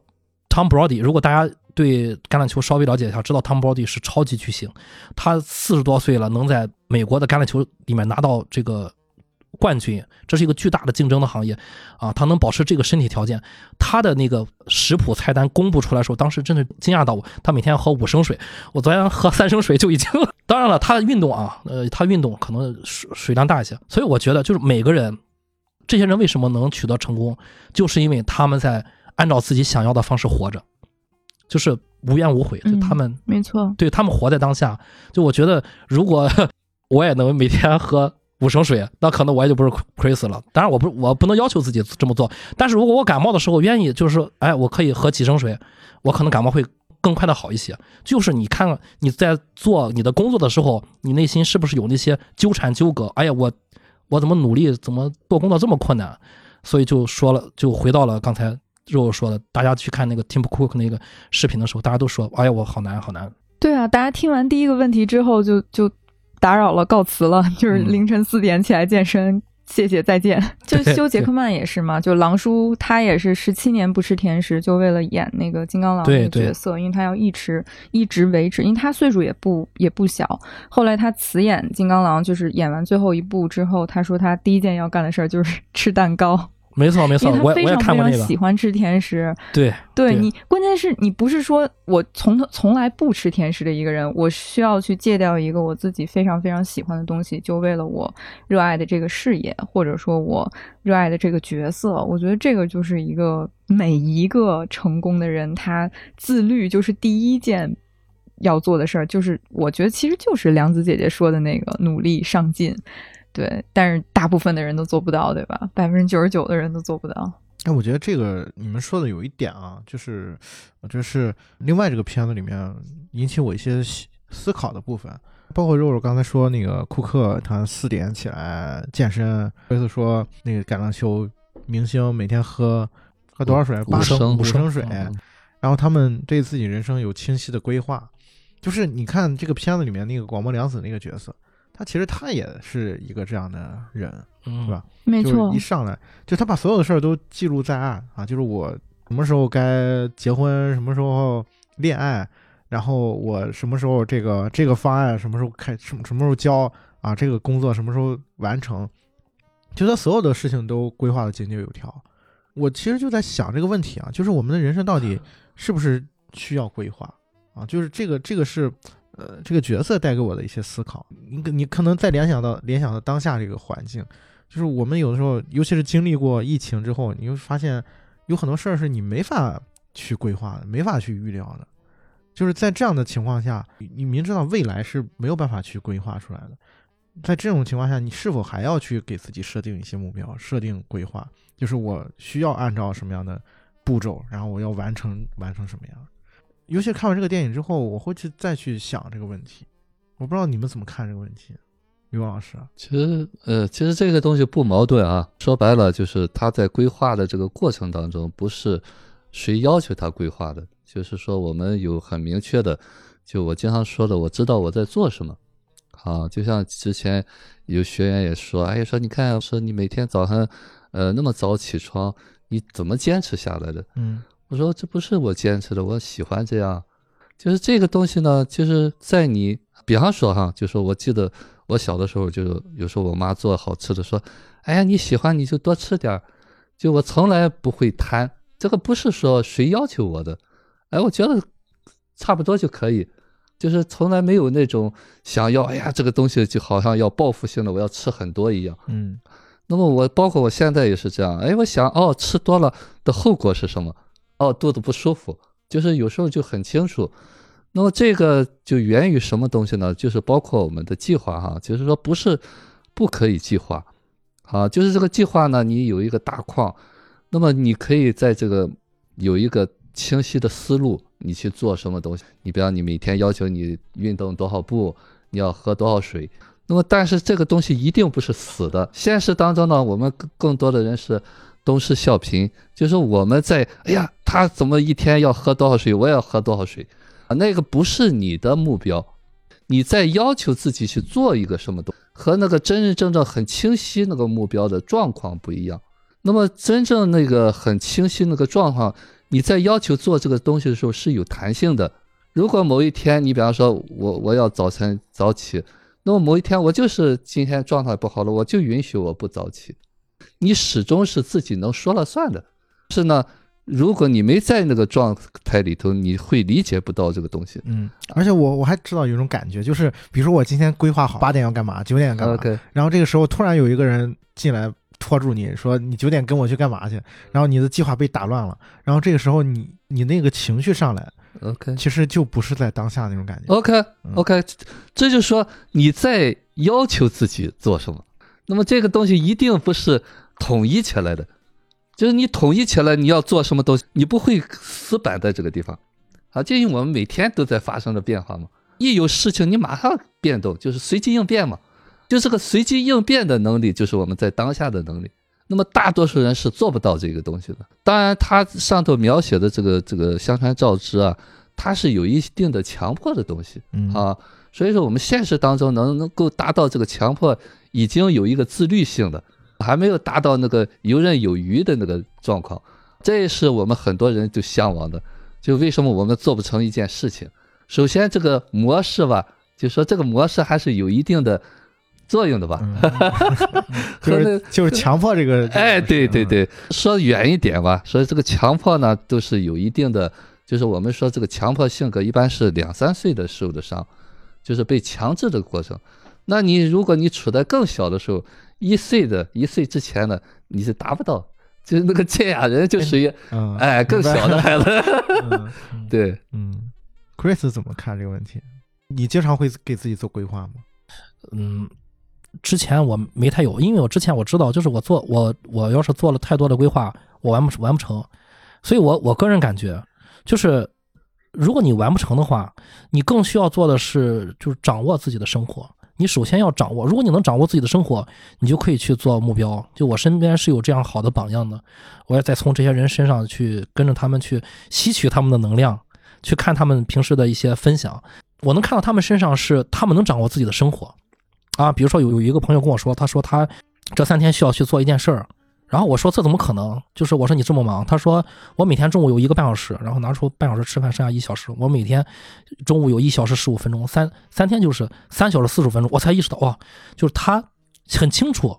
Tom Brady。如果大家对橄榄球稍微了解一下，知道 Tom Brady 是超级巨星，他四十多岁了，能在美国的橄榄球里面拿到这个冠军，这是一个巨大的竞争的行业啊。他能保持这个身体条件，他的那个食谱菜单公布出来的时候，当时真的惊讶到我。他每天要喝五升水，我昨天喝三升水就已经。当然了，他运动啊，呃，他运动可能水水量大一些，所以我觉得就是每个人，这些人为什么能取得成功，就是因为他们在按照自己想要的方式活着，就是无怨无悔。他们没错，对他们活在当下。就我觉得，如果 我也能每天喝五升水，那可能我也就不是 Chris 了。当然，我不我不能要求自己这么做，但是如果我感冒的时候愿意，就是说，哎，我可以喝几升水，我可能感冒会更快的好一些。就是你看你在做你的工作的时候，你内心是不是有那些纠缠纠葛？哎呀，我我怎么努力，怎么做工作这么困难？所以就说了，就回到了刚才肉肉说的，大家去看那个 Tim Cook 那个视频的时候，大家都说，哎呀，我好难好难。对啊，大家听完第一个问题之后就，就打扰了，告辞了，就是嗯凌晨四点起来健身。谢谢，再见。就对修杰克曼也是嘛，就狼叔他也是十七年不吃甜食，就为了演那个金刚狼那个对对角色，因为他要一直一直维持，因为他岁数也不也不小。后来他辞演金刚狼，就是演完最后一部之后，他说他第一件要干的事儿就是吃蛋糕，没错没错我也我也非常非看过那个，常喜欢吃甜食。对对对你，关键是你不是说我从头从来不吃甜食的一个人，我需要去戒掉一个我自己非常非常喜欢的东西，就为了我热爱的这个事业，或者说我热爱的这个角色。我觉得这个就是一个每一个成功的人，他自律就是第一件要做的事儿，就是我觉得其实就是梁子姐姐说的那个努力上进。对，但是大部分的人都做不到，对吧？百分之九十九的人都做不到。哎，我觉得这个你们说的有一点啊，就是我觉得是另外这个片子里面引起我一些思思考的部分，包括肉肉刚才说那个库克他四点起来健身，这次说那个橄榄球明星每天喝喝多少水？八升五升水，嗯然后他们对自己人生有清晰的规划，就是你看这个片子里面那个广末凉子那个角色，他其实他也是一个这样的人，嗯，是吧？没错就是一，上来就他把所有的事儿都记录在案啊，就是我什么时候该结婚，什么时候恋爱，然后我什么时候这个这个方案什么时候开，什么什么时候交啊，这个工作什么时候完成，就他所有的事情都规划的井井有条。我其实就在想这个问题啊，就是我们的人生到底是不是需要规划啊？就是这个这个是呃这个角色带给我的一些思考。你你可能再联想到联想到当下这个环境，就是我们有的时候，尤其是经历过疫情之后，你会发现有很多事儿是你没法去规划的，没法去预料的。就是在这样的情况下，你明知道未来是没有办法去规划出来的，在这种情况下，你是否还要去给自己设定一些目标，设定规划？就是我需要按照什么样的步骤，然后我要完成完成什么样？尤其看完这个电影之后，我会去再去想这个问题。我不知道你们怎么看这个问题，于老师。其实，呃，其实这个东西不矛盾啊。说白了，就是他在规划的这个过程当中，不是谁要求他规划的，就是说我们有很明确的，就我经常说的，我知道我在做什么。啊，就像之前有学员也说，哎，说你看，说你每天早上。呃，那么早起床，你怎么坚持下来的？嗯，我说这不是我坚持的，我喜欢这样。就是这个东西呢，就是在你，比方说哈，就说我记得我小的时候，就有时候我妈做好吃的，说，哎呀你喜欢你就多吃点儿就我从来不会贪，这个不是说谁要求我的，哎，我觉得差不多就可以，就是从来没有那种想要，哎呀这个东西就好像要报复性的，我要吃很多一样。嗯。那么我包括我现在也是这样，哎，我想哦，吃多了的后果是什么？哦，肚子不舒服，就是有时候就很清楚。那么这个就源于什么东西呢？就是包括我们的计划哈，就是说不是不可以计划，啊，就是这个计划呢，你有一个大框，那么你可以在这个有一个清晰的思路，你去做什么东西。你比方你每天要求你运动多少步，你要喝多少水。那么，但是这个东西一定不是死的。现实当中呢，我们更更多的人是东施效颦，就是我们在哎呀，他怎么一天要喝多少水，我也要喝多少水啊？那个不是你的目标，你在要求自己去做一个什么东，和那个真真正正很清晰那个目标的状况不一样。那么，真正那个很清晰那个状况，你在要求做这个东西的时候是有弹性的。如果某一天你比方说我我要早晨早起。那么某一天我就是今天状态不好了，我就允许我不早起。你始终是自己能说了算的。是呢，如果你没在那个状态里头，你会理解不到这个东西。嗯，而且我我还知道有一种感觉，就是比如说我今天规划好八点要干嘛，九点要干嘛，OK，然后这个时候突然有一个人进来拖住你说你九点跟我去干嘛去，然后你的计划被打乱了，然后这个时候你你那个情绪上来。OK，其实就不是在当下那种感觉。OK，OK，这就说你在要求自己做什么。那么这个东西一定不是统一起来的，就是你统一起来你要做什么东西，你不会死板在这个地方啊。就因为我们每天都在发生着变化嘛，一有事情你马上变动，就是随机应变嘛。就这个随机应变的能力，就是我们在当下的能力。那么大多数人是做不到这个东西的。当然，他上头描写的这个这个香川照之啊，他是有一定的强迫的东西啊。所以说，我们现实当中能能够达到这个强迫，已经有一个自律性的，还没有达到那个游刃有余的那个状况。这也是我们很多人就向往的。就为什么我们做不成一件事情？首先，这个模式吧，就说这个模式还是有一定的。作用的吧，就是就是强迫这个，哎，对对对，说远一点吧，所以这个强迫呢，都是有一定的，就是我们说这个强迫性格一般是两三岁的受的伤，就是被强制的过程。那你如果你处在更小的时候，一岁的一岁之前呢，你是达不到，就是那个健雅人就属于，哎，更小的孩子，对，嗯，Chris 怎么看这个问题？你经常会给自己做规划吗？嗯。之前我没太有，因为我之前我知道，就是我做我我要是做了太多的规划，我完不完不成，所以我我个人感觉，就是如果你完不成的话，你更需要做的是就是掌握自己的生活。你首先要掌握，如果你能掌握自己的生活，你就可以去做目标。就我身边是有这样好的榜样的，我也在从这些人身上去跟着他们去吸取他们的能量，去看他们平时的一些分享，我能看到他们身上是他们能掌握自己的生活。啊，比如说有有一个朋友跟我说，他说他这三天需要去做一件事儿，然后我说这怎么可能？就是我说你这么忙，他说我每天中午有一个半小时，然后拿出半小时吃饭，剩下一小时。我每天中午有一小时十五分钟，三三天就是三小时四十五分钟。我才意识到，哇，就是他很清楚，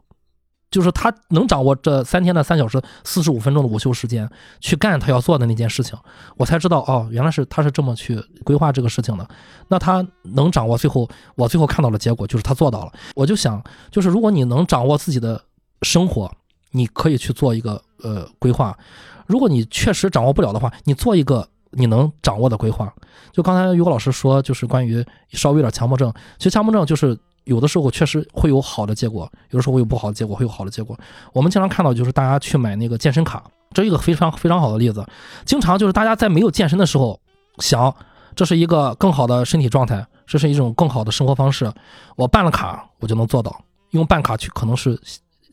就是他能掌握这三天的三小时四十五分钟的午休时间去干他要做的那件事情。我才知道，哦，原来是他是这么去规划这个事情的。那他能掌握最后我最后看到的结果就是他做到了。我就想，就是如果你能掌握自己的生活。你可以去做一个呃规划，如果你确实掌握不了的话，你做一个你能掌握的规划。就刚才于果老师说，就是关于稍微有点强迫症，其实强迫症就是有的时候确实会有好的结果，有的时候会有不好的结果，会有好的结果。我们经常看到就是大家去买那个健身卡，这是一个非常非常好的例子。经常就是大家在没有健身的时候想，这是一个更好的身体状态，这是一种更好的生活方式，我办了卡我就能做到，用办卡去可能是。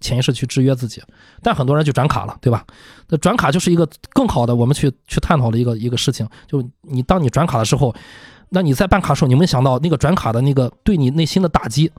潜意识去制约自己，但很多人就转卡了，对吧？那转卡就是一个更好的我们去去探讨的一个一个事情。就你当你转卡的时候，那你在办卡的时候，你有没有想到那个转卡的那个对你内心的打击。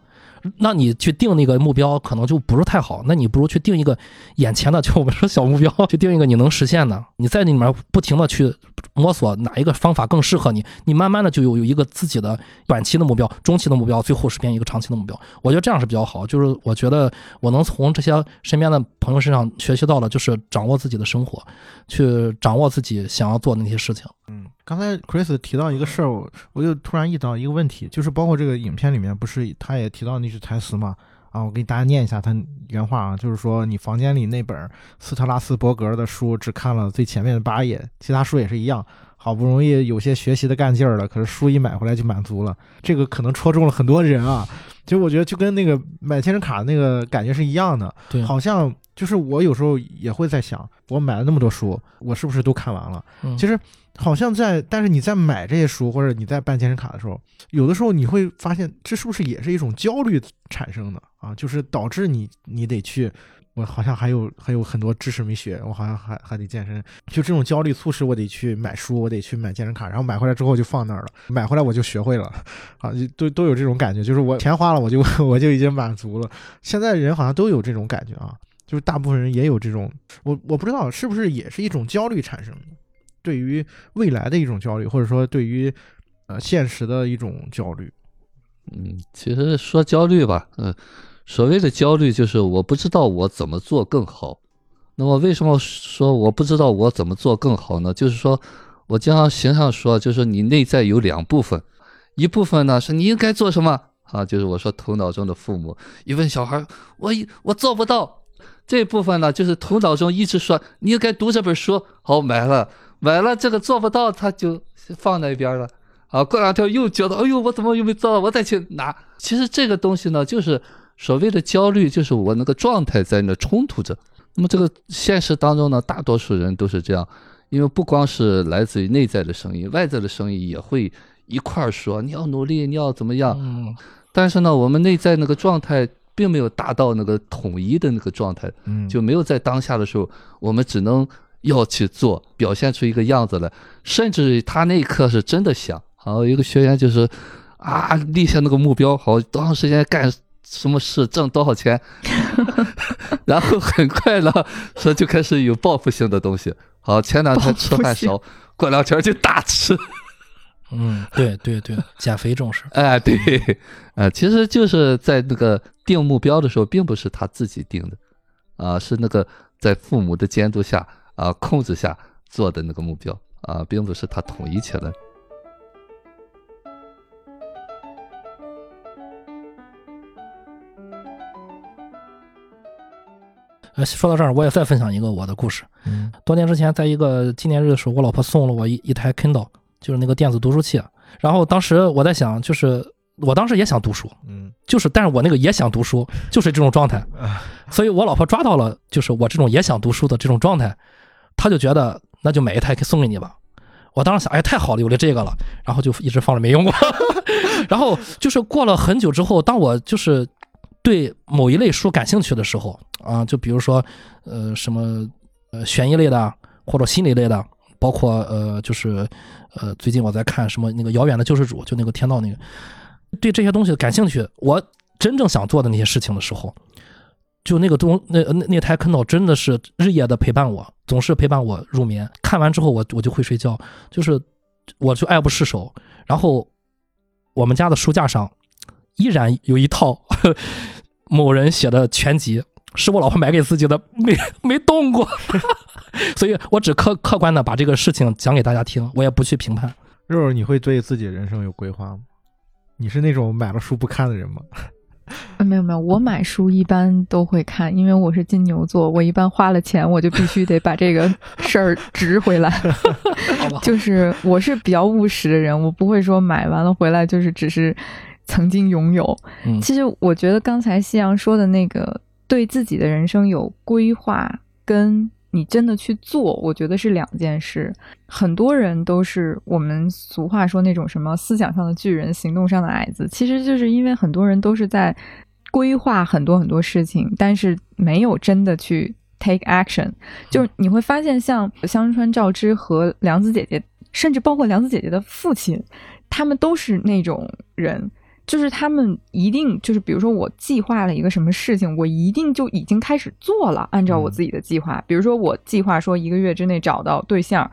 那你去定那个目标可能就不是太好，那你不如去定一个眼前的，就我们说小目标，去定一个你能实现的。你在里面不停的去摸索哪一个方法更适合你，你慢慢的就有有一个自己的短期的目标、中期的目标，最后实现一个长期的目标。我觉得这样是比较好。就是我觉得我能从这些身边的朋友身上学习到的，就是掌握自己的生活，去掌握自己想要做的那些事情。嗯。刚才 Chris 提到一个事儿，我我就突然意识到一个问题，就是包括这个影片里面不是他也提到那句台词嘛？啊，我给大家念一下他原话啊，就是说你房间里那本斯特拉斯伯格的书只看了最前面的八页，其他书也是一样。好不容易有些学习的干劲儿了，可是书一买回来就满足了，这个可能戳中了很多人啊。其实我觉得就跟那个买健身卡那个感觉是一样的，对，好像就是我有时候也会在想，我买了那么多书，我是不是都看完了？其实。好像在，但是你在买这些书或者你在办健身卡的时候，有的时候你会发现，这是不是也是一种焦虑产生的啊？就是导致你你得去，我好像还有还有很多知识没学，我好像还还得健身，就这种焦虑促使我得去买书，我得去买健身卡，然后买回来之后就放那儿了，买回来我就学会了，啊，都都有这种感觉，就是我钱花了，我就 我就已经满足了。现在人好像都有这种感觉啊，就是大部分人也有这种，我我不知道是不是也是一种焦虑产生的。对于未来的一种焦虑，或者说对于呃现实的一种焦虑，嗯，其实说焦虑吧，嗯，所谓的焦虑就是我不知道我怎么做更好。那么为什么说我不知道我怎么做更好呢？就是说我经常形象说，就是你内在有两部分，一部分呢是你应该做什么啊，就是我说头脑中的父母一问小孩，我我做不到，这部分呢就是头脑中一直说你应该读这本书，好买了。买了这个做不到，他就放那边了。啊，过两天又觉得，哎呦，我怎么又没做到？我再去拿。其实这个东西呢，就是所谓的焦虑，就是我那个状态在那冲突着。那么这个现实当中呢，大多数人都是这样，因为不光是来自于内在的声音，外在的声音也会一块儿说你要努力，你要怎么样。嗯。但是呢，我们内在那个状态并没有达到那个统一的那个状态，嗯，就没有在当下的时候，我们只能。要去做，表现出一个样子来，甚至他那一刻是真的想。好，一个学员就是啊，立下那个目标，好，多长时间干什么事，挣多少钱，然后很快呢，说就开始有报复性的东西。好，前两天吃饭少，过两天就大吃。嗯，对对对，减肥重视。哎，对，呃，其实就是在那个定目标的时候，并不是他自己定的，啊，是那个在父母的监督下。啊，控制下做的那个目标啊，并不是他统一起来。呃，说到这儿，我也再分享一个我的故事。嗯，多年之前，在一个纪念日的时候，我老婆送了我一一台 Kindle，就是那个电子读书器。然后当时我在想，就是我当时也想读书，嗯，就是，但是我那个也想读书，就是这种状态。所以我老婆抓到了，就是我这种也想读书的这种状态。她就觉得那就买一台送给你吧，我当时想，哎，太好了，有了这个了，然后就一直放着没用过。然后就是过了很久之后，当我就是对某一类书感兴趣的时候啊，就比如说呃什么呃悬疑类的或者心理类的，包括呃就是呃最近我在看什么那个遥远的救世主，就那个天道那个，对这些东西感兴趣，我真正想做的那些事情的时候，就那个东那那那台电脑真的是日夜的陪伴我，总是陪伴我入眠。看完之后我我就会睡觉，就是我就爱不释手。然后我们家的书架上依然有一套 某人写的全集，是我老婆买给自己的，没 没动过。所以我只客客观的把这个事情讲给大家听，我也不去评判。肉肉，你会对自己人生有规划吗？你是那种买了书不看的人吗？啊，没有没有，我买书一般都会看，因为我是金牛座，我一般花了钱，我就必须得把这个事儿值回来。好吧，就是我是比较务实的人，我不会说买完了回来就是只是曾经拥有。嗯其实我觉得刚才夕阳说的那个对自己的人生有规划，跟你真的去做，我觉得是两件事。很多人都是我们俗话说那种什么思想上的巨人，行动上的矮子，其实就是因为很多人都是在规划很多很多事情，但是没有真的去 take action。就是你会发现，像香川照之和凉子姐姐，甚至包括凉子姐姐的父亲，他们都是那种人。就是他们一定就是，比如说我计划了一个什么事情，我一定就已经开始做了，按照我自己的计划。比如说我计划说一个月之内找到对象，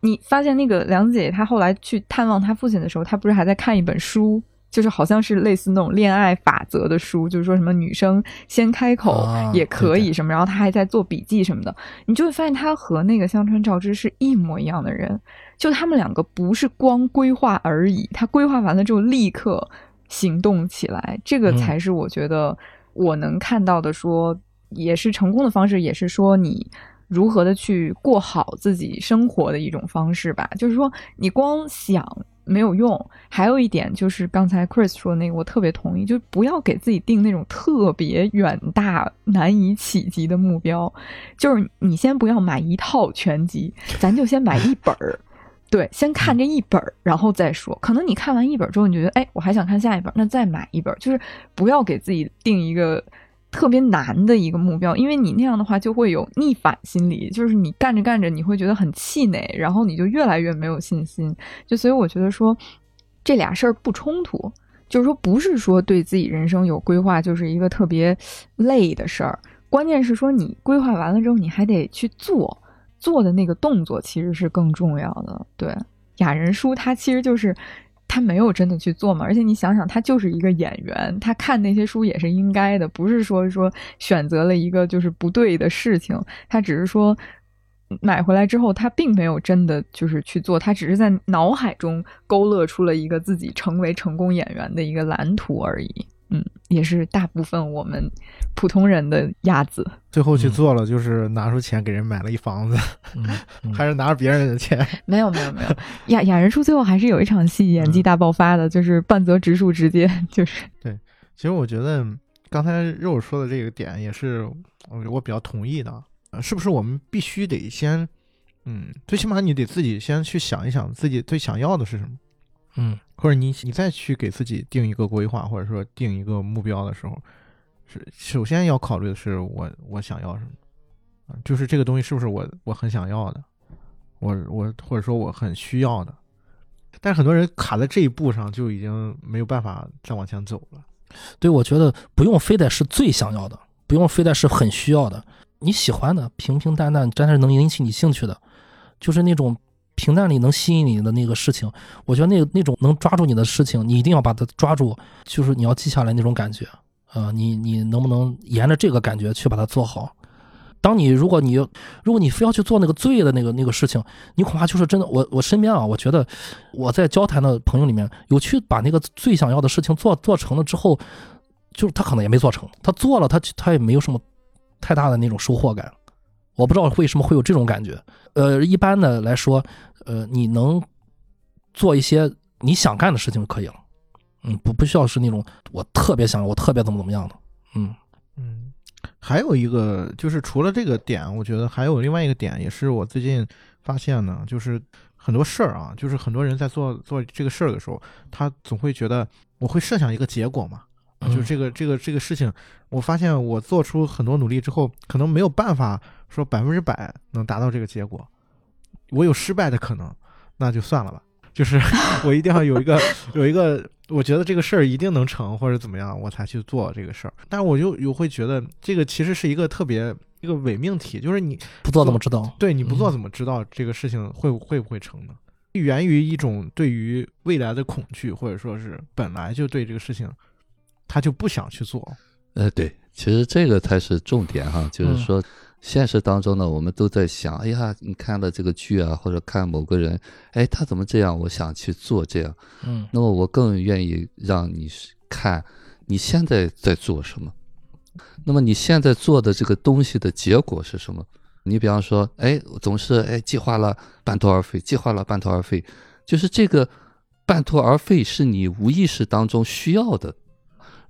你发现那个梁子姐她后来去探望她父亲的时候，她不是还在看一本书，就是好像是类似那种恋爱法则的书，就是说什么女生先开口啊也可以什么，然后她还在做笔记什么的，你就会发现她和那个香川照之是一模一样的人，就他们两个不是光规划而已，他规划完了之后立刻行动起来，这个嗯。才是我觉得我能看到的说，也是成功的方式，也是说你如何的去过好自己生活的一种方式吧。就是说，你光想没有用。还有一点就是刚才 Chris 说的那个，我特别同意，就不要给自己定那种特别远大、难以企及的目标。就是你先不要买一套全集，咱就先买一本儿。对，先看这一本儿，然后再说。可能你看完一本儿之后，你觉得，哎，我还想看下一本儿，那再买一本儿。就是不要给自己定一个特别难的一个目标，因为你那样的话就会有逆反心理，就是你干着干着你会觉得很气馁，然后你就越来越没有信心。就所以我觉得说这俩事儿不冲突，就是说不是说对自己人生有规划就是一个特别累的事儿，关键是说你规划完了之后你还得去做。做的那个动作其实是更重要的。对，雅人书他其实就是他没有真的去做嘛，而且你想想，他就是一个演员，他看那些书也是应该的，不是说说选择了一个就是不对的事情，他只是说买回来之后，他并没有真的就是去做，他只是在脑海中勾勒出了一个自己成为成功演员的一个蓝图而已。嗯，也是大部分我们普通人的鸭子。最后去做了，就是拿出钱给人买了一房子，还是拿着别人的钱？没有没有没有，雅雅人叔最后还是有一场戏演技大爆发的，就是半泽直树直接就是 对其实我觉得刚才肉说的这个点也是我我比较同意的，呃是不是我们必须得先，嗯，最起码你得自己先去想一想自己最想要的是什么，嗯。或者你你再去给自己定一个规划，或者说定一个目标的时候，是首先要考虑的是我我想要什么，啊，就是这个东西是不是我我很想要的，我我或者说我很需要的，但是很多人卡在这一步上就已经没有办法再往前走了。对，我觉得不用非得是最想要的，不用非得是很需要的，你喜欢的，平平淡淡，但是能引起你兴趣的，就是那种平淡里能吸引你的那个事情。我觉得那那种能抓住你的事情，你一定要把它抓住，就是你要记下来那种感觉。啊、你你能不能沿着这个感觉去把它做好？当你如果你如果你非要去做那个最的那个那个事情，你恐怕就是真的。我我身边啊，我觉得我在交谈的朋友里面有去把那个最想要的事情做做成了之后，就是他可能也没做成，他做了他他也没有什么太大的那种收获感。我不知道为什么会有这种感觉。呃，一般的来说，呃，你能做一些你想干的事情就可以了。嗯，不不需要是那种我特别想，我特别怎么怎么样的。嗯嗯，还有一个就是除了这个点，我觉得还有另外一个点，也是我最近发现的，就是很多事儿啊，就是很多人在做做这个事儿的时候，他总会觉得我会设想一个结果嘛，啊，就这个这个这个事情，我发现我做出很多努力之后，可能没有办法说百分之百能达到这个结果，我有失败的可能，那就算了吧。就是 我一定要有一个有一个，我觉得这个事儿一定能成或者怎么样，我才去做这个事儿。但是我就又会觉得这个其实是一个特别一个伪命题，就是你不做怎么知道？对你不做嗯怎么知道这个事情会会不会成呢？源于一种对于未来的恐惧，或者说是本来就对这个事情他就不想去做。呃，对，其实这个才是重点哈，就是嗯说，现实当中呢，我们都在想，哎呀，你看了这个剧啊，或者看某个人，哎，他怎么这样，我想去做这样。嗯那么我更愿意让你看你现在在做什么，那么你现在做的这个东西的结果是什么？你比方说，哎，总是哎计划了半途而废，计划了半途而废，就是这个半途而废是你无意识当中需要的。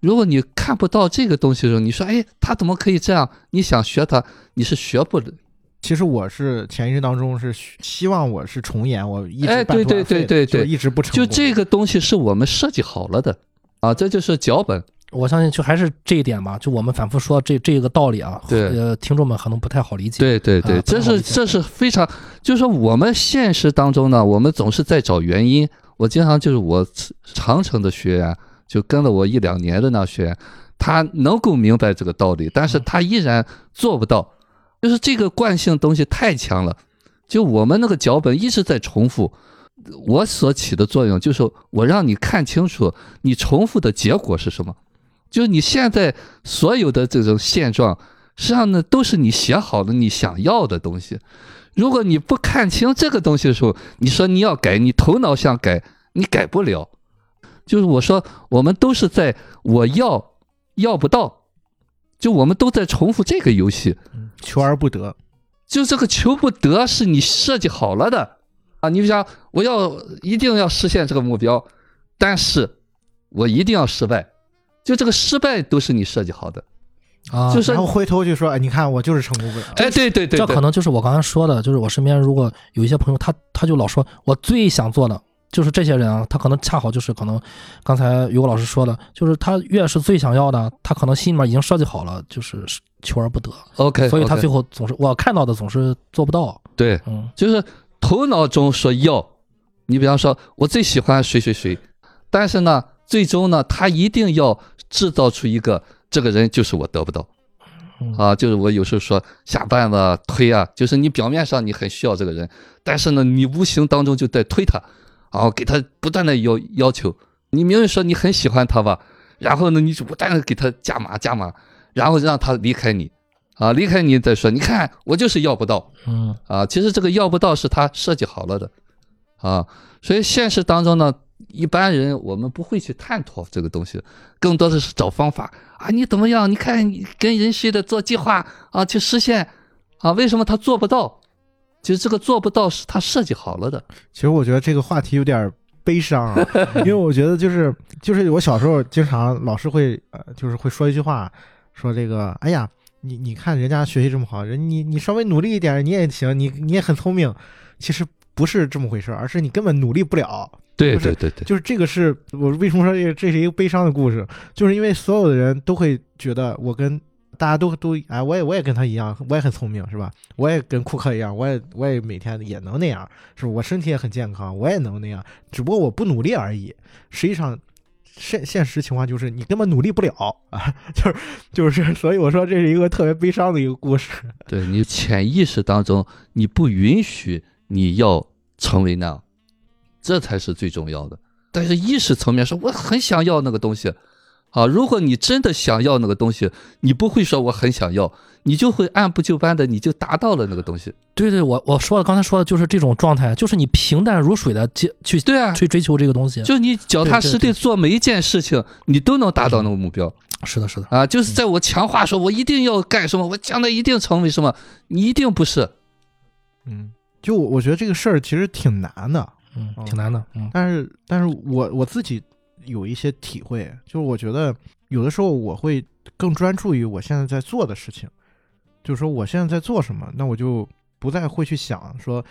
如果你看不到这个东西的时候，你说，哎，他怎么可以这样？你想学他，你是学不了。其实我是潜意识当中是希希望我是重演，我一直哎对对对对对一直不成就。这个东西是我们设计好了的啊，这就是脚本。我相信就还是这一点吧，就我们反复说这这个道理啊，对呃，听众们可能不太好理解。对对对，这是这是非常，就是说我们现实当中呢，我们总是在找原因。我经常就是我长城的学员，就跟了我一两年的那学员，他能够明白这个道理，但是他依然做不到，就是这个惯性东西太强了。就我们那个脚本一直在重复，我所起的作用就是我让你看清楚你重复的结果是什么，就是你现在所有的这种现状，实际上呢都是你写好了你想要的东西。如果你不看清这个东西的时候，你说你要改，你头脑想改，你改不了。就是我说，我们都是在我要要不到，就我们都在重复这个游戏。求而不得，就这个求不得是你设计好了的啊！你比如讲，我要一定要实现这个目标，但是我一定要失败，就这个失败都是你设计好的。啊，就是然后回头就说，哎，你看我就是成功不了。哎，对对对这，可能就是我刚才说的，就是我身边如果有一些朋友，他他就老说，我最想做的就是这些人啊，他可能恰好就是可能刚才于果老师说的，就是他越是最想要的，他可能心里面已经设计好了，就是求而不得，OK，所以他最后总是我看到的总是做不到，对，嗯就是头脑中说要，你比方说，我最喜欢谁谁谁，但是呢，最终呢，他一定要制造出一个这个人就是我得不到嗯。啊，就是我有时候说下绊子推啊，就是你表面上你很需要这个人，但是呢，你无形当中就在推他，啊，给他不断的要要求，你明明说你很喜欢他吧，然后呢，你就不断的给他加码加码，然后让他离开你，啊，离开你再说，你看我就是要不到。嗯。啊，其实这个要不到是他设计好了的，啊，所以现实当中呢，一般人我们不会去探讨这个东西，更多的是找方法。啊，你怎么样？你看你跟人似的做计划啊，去实现。啊，为什么他做不到？其实这个做不到是他设计好了的，其实我觉得这个话题有点悲伤啊，因为我觉得就是就是我小时候经常老师会呃就是会说一句话，说这个哎呀你你看人家学习这么好，人你你稍微努力一点你也行，你你也很聪明，其实不是这么回事，而是你根本努力不了。对对对对，就是这个是我为什么说这个这是一个悲伤的故事，就是因为所有的人都会觉得我跟大家都都哎，我也我也跟他一样，我也很聪明，是吧？我也跟库克一样，我也我也每天也能那样，是？我身体也很健康，我也能那样，只不过我不努力而已。实际上，现现实情况就是你根本努力不了啊，就是就是，所以我说这是一个特别悲伤的一个故事。对你潜意识当中你不允许你要成为那样，这才是最重要的。但是意识层面说，我很想要那个东西，啊，如果你真的想要那个东西，你不会说我很想要，你就会按部就班的，你就达到了那个东西。对对，我我说的刚才说的就是这种状态，就是你平淡如水的去去对啊，去追求这个东西，就你脚踏实地做每一件事情，你都能达到那个目标是的是的，啊。就是在我强化说，我一定要干什么，我将来一定成为什么，你一定不是。嗯，就我我觉得这个事儿其实挺难的，嗯哦，挺难的，嗯但是，但是我我自己有一些体会，就是我觉得有的时候我会更专注于我现在在做的事情，就是说我现在在做什么，那我就不再会去想说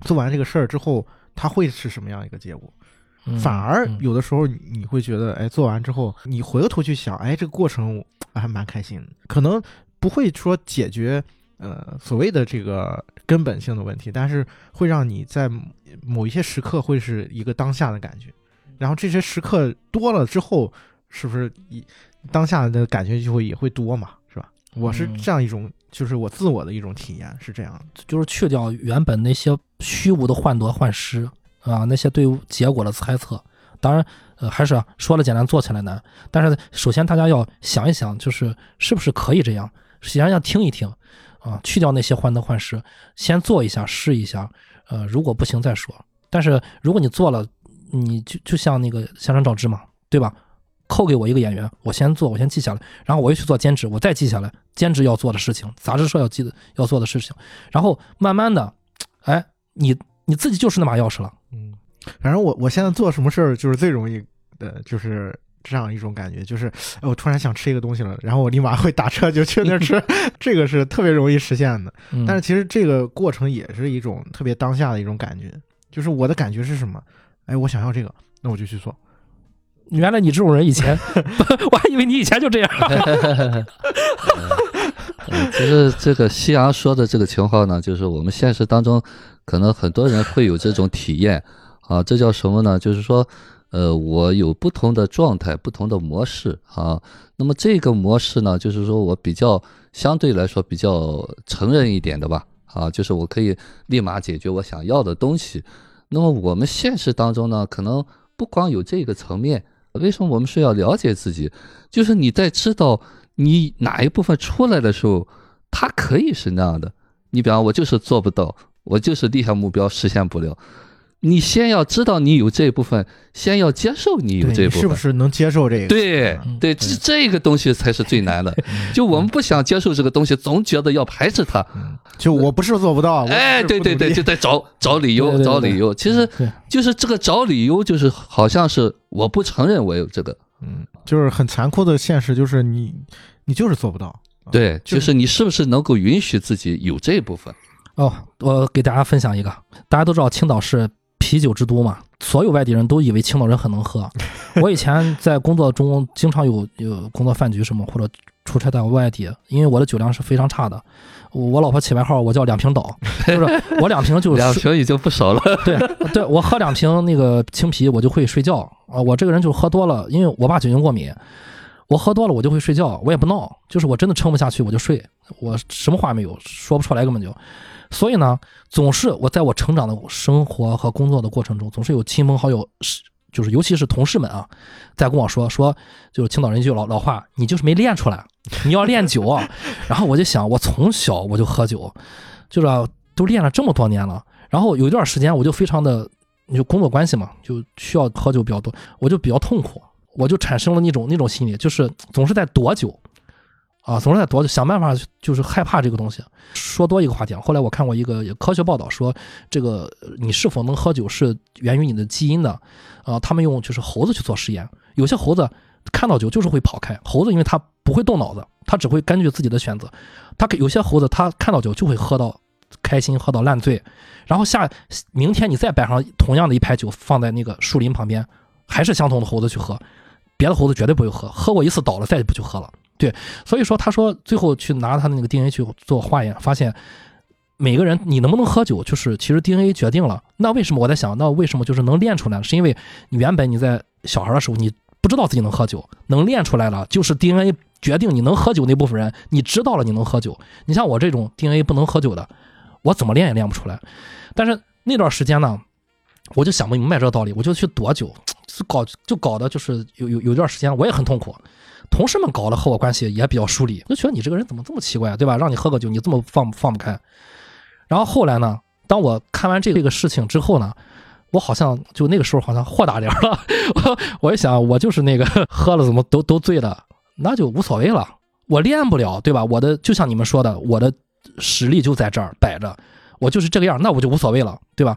做完这个事儿之后它会是什么样一个结果，嗯。反而嗯有的时候你你会觉得，哎，做完之后你回过头去想，哎，这个过程还蛮开心的，可能不会说解决呃所谓的这个根本性的问题，但是会让你在某一些时刻会是一个当下的感觉，然后这些时刻多了之后，是不是一当下的感觉就会也会多嘛，是吧？我是嗯这样一种，就是我自我的一种体验是这样的。就是去掉原本那些虚无的患得患失啊，那些对结果的猜测。当然，呃，还是啊说了简单，做起来难。但是首先大家要想一想，就是是不是可以这样？先要听一听啊，去掉那些患得患失，先做一下试一下。呃，如果不行再说。但是如果你做了，你就就像那个香山照之嘛，对吧？扣给我一个演员，我先做，我先记下来，然后我又去做兼职，我再记下来兼职要做的事情，杂志社要记的要做的事情，然后慢慢的，哎，你你自己就是那把钥匙了。嗯，反正我我现在做什么事儿就是最容易的，就是这样一种感觉，就是哎，我突然想吃一个东西了，然后我立马会打车就去那儿吃，这个是特别容易实现的。嗯、但是其实这个过程也是一种特别当下的一种感觉，就是我的感觉是什么？哎，我想要这个，那我就去做。原来你这种人以前，我还以为你以前就这样。嗯，其实这个夕阳说的这个情况呢，就是我们现实当中可能很多人会有这种体验啊，这叫什么呢？就是说，呃，我有不同的状态、不同的模式啊。那么这个模式呢，就是说我比较相对来说比较成人一点的吧，啊，就是我可以立马解决我想要的东西。那么我们现实当中呢，可能不光有这个层面，为什么我们是要了解自己？就是你在知道你哪一部分出来的时候，它可以是那样的。你比方我就是做不到，我就是立下目标实现不了。你先要知道你有这一部分，先要接受你有这一部分。是不是能接受这个？对嗯对，这这个东西才是最难的。就我们不想接受这个东西，总觉得要排斥它。嗯，就我不是做不到，我哎，对对对，就在找 找理由，找理由。其实就是这个找理由，就是好像是我不承认我有这个。嗯，就是很残酷的现实，就是你你就是做不到。啊对，就就是你是不是能够允许自己有这一部分？哦，我给大家分享一个，大家都知道青岛是啤酒之都嘛，所有外地人都以为青岛人很能喝。我以前在工作中经常有有工作饭局什么，或者出差到外地，因为我的酒量是非常差的，我我老婆起外号我叫两瓶倒，就是我两瓶就 两瓶已经不少了。对对，我喝两瓶那个青啤我就会睡觉啊，我这个人就喝多了，因为我爸酒精过敏。我喝多了，我就会睡觉，我也不闹，就是我真的撑不下去，我就睡，我什么话没有，说不出来根本就。所以呢，总是我在我成长的生活和工作的过程中，总是有亲朋好友，是就是尤其是同事们啊，在跟我说说，就是青岛人一句老老话，你就是没练出来，你要练酒啊。然后我就想，我从小我就喝酒，就是、啊、都练了这么多年了，然后有一段时间我就非常的，就工作关系嘛，就需要喝酒比较多，我就比较痛苦，我就产生了那种那种心理，就是总是在躲酒。啊，总是在躲，想办法就是害怕这个东西。说多一个话题啊，后来我看过一个科学报道说，这个你是否能喝酒是源于你的基因的。啊，他们用就是猴子去做实验，有些猴子看到酒就是会跑开。猴子因为它不会动脑子，它只会根据自己的选择。它有些猴子它看到酒就会喝到开心，喝到烂醉。然后下明天你再摆上同样的一排酒放在那个树林旁边，还是相同的猴子去喝，别的猴子绝对不会喝，喝过一次倒了再也不去喝了。对，所以说他说最后去拿他的那个 DNA 去做化验，发现每个人你能不能喝酒，就是其实 DNA 决定了。那为什么我在想，那为什么就是能练出来？是因为你原本你在小孩的时候你不知道自己能喝酒，能练出来了，就是 DNA 决定你能喝酒那部分人，你知道了你能喝酒。你像我这种 DNA 不能喝酒的，我怎么练也练不出来。但是那段时间呢，我就想不明白这个道理，我就去躲酒，就搞就搞的就是有有有段时间我也很痛苦。同事们搞的和我关系也比较疏离，就觉得你这个人怎么这么奇怪，对吧？让你喝个酒，你这么放放不开。然后后来呢，当我看完这个事情之后呢，我好像就那个时候好像豁达点了。我我一想，我就是那个喝了怎么都都醉的，那就无所谓了。我练不了，对吧？我的就像你们说的，我的实力就在这儿摆着，我就是这个样，那我就无所谓了，对吧？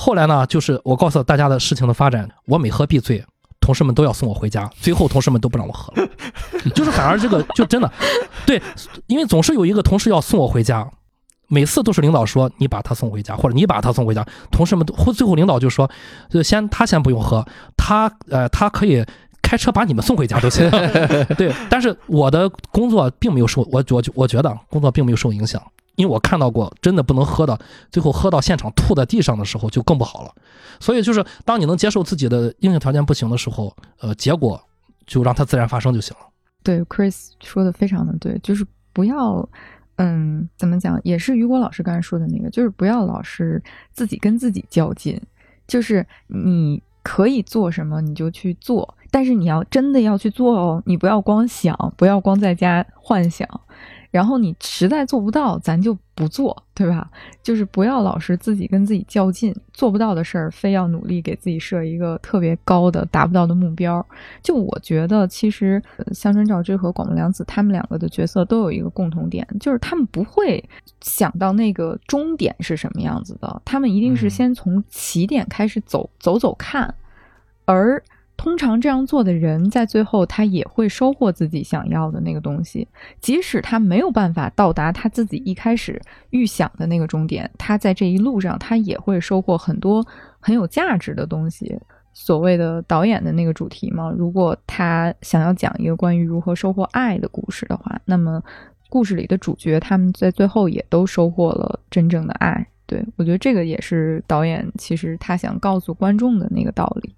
后来呢，就是我告诉大家的事情的发展，我每喝必醉。同事们都要送我回家，最后同事们都不让我喝了，就是反而这个就真的，对，因为总是有一个同事要送我回家，每次都是领导说你把他送回家，或者你把他送回家，同事们都最后领导就说，就先他先不用喝，他呃他可以开车把你们送回家都行，对，但是我的工作并没有受我我我觉得工作并没有受影响。因为我看到过真的不能喝的，最后喝到现场吐在地上的时候就更不好了。所以就是当你能接受自己的硬性条件不行的时候，呃，结果就让它自然发生就行了。对，Chris 说的非常的对，就是不要，嗯，怎么讲，也是雨果老师刚才说的那个，就是不要老是自己跟自己较劲，就是你可以做什么你就去做，但是你要真的要去做哦，你不要光想，不要光在家幻想。然后你实在做不到，咱就不做，对吧？就是不要老是自己跟自己较劲，做不到的事儿，非要努力给自己设一个特别高的达不到的目标。就我觉得，其实香川照之和广木凉子他们两个的角色都有一个共同点，就是他们不会想到那个终点是什么样子的，他们一定是先从起点开始走走走看，而。通常这样做的人，在最后他也会收获自己想要的那个东西，即使他没有办法到达他自己一开始预想的那个终点，他在这一路上他也会收获很多很有价值的东西。所谓的导演的那个主题嘛，如果他想要讲一个关于如何收获爱的故事的话，那么故事里的主角他们在最后也都收获了真正的爱。对我觉得这个也是导演其实他想告诉观众的那个道理。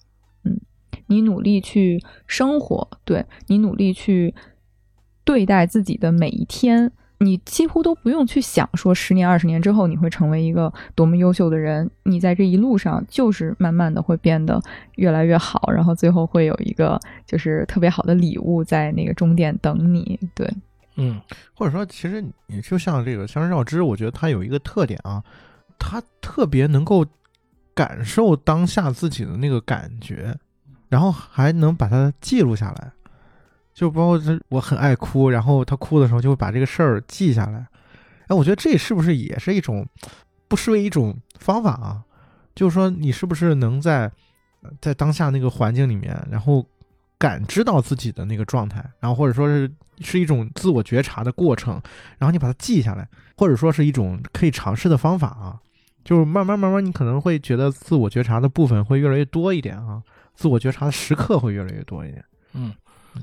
你努力去生活，对你努力去对待自己的每一天，你几乎都不用去想说十年、二十年之后你会成为一个多么优秀的人。你在这一路上就是慢慢的会变得越来越好，然后最后会有一个就是特别好的礼物在那个终点等你。对，嗯，或者说，其实你就像这个香山绕之，我觉得他有一个特点啊，他特别能够感受当下自己的那个感觉。然后还能把它记录下来，就包括这我很爱哭，然后他哭的时候就会把这个事儿记下来。哎，我觉得这是不是也是一种不失为一种方法啊？就是说你是不是能在在当下那个环境里面，然后感知到自己的那个状态，然后或者说是是一种自我觉察的过程，然后你把它记下来，或者说是一种可以尝试的方法啊？就是慢慢慢慢，你可能会觉得自我觉察的部分会越来越多一点啊。自我觉察的时刻会越来越多一点。嗯，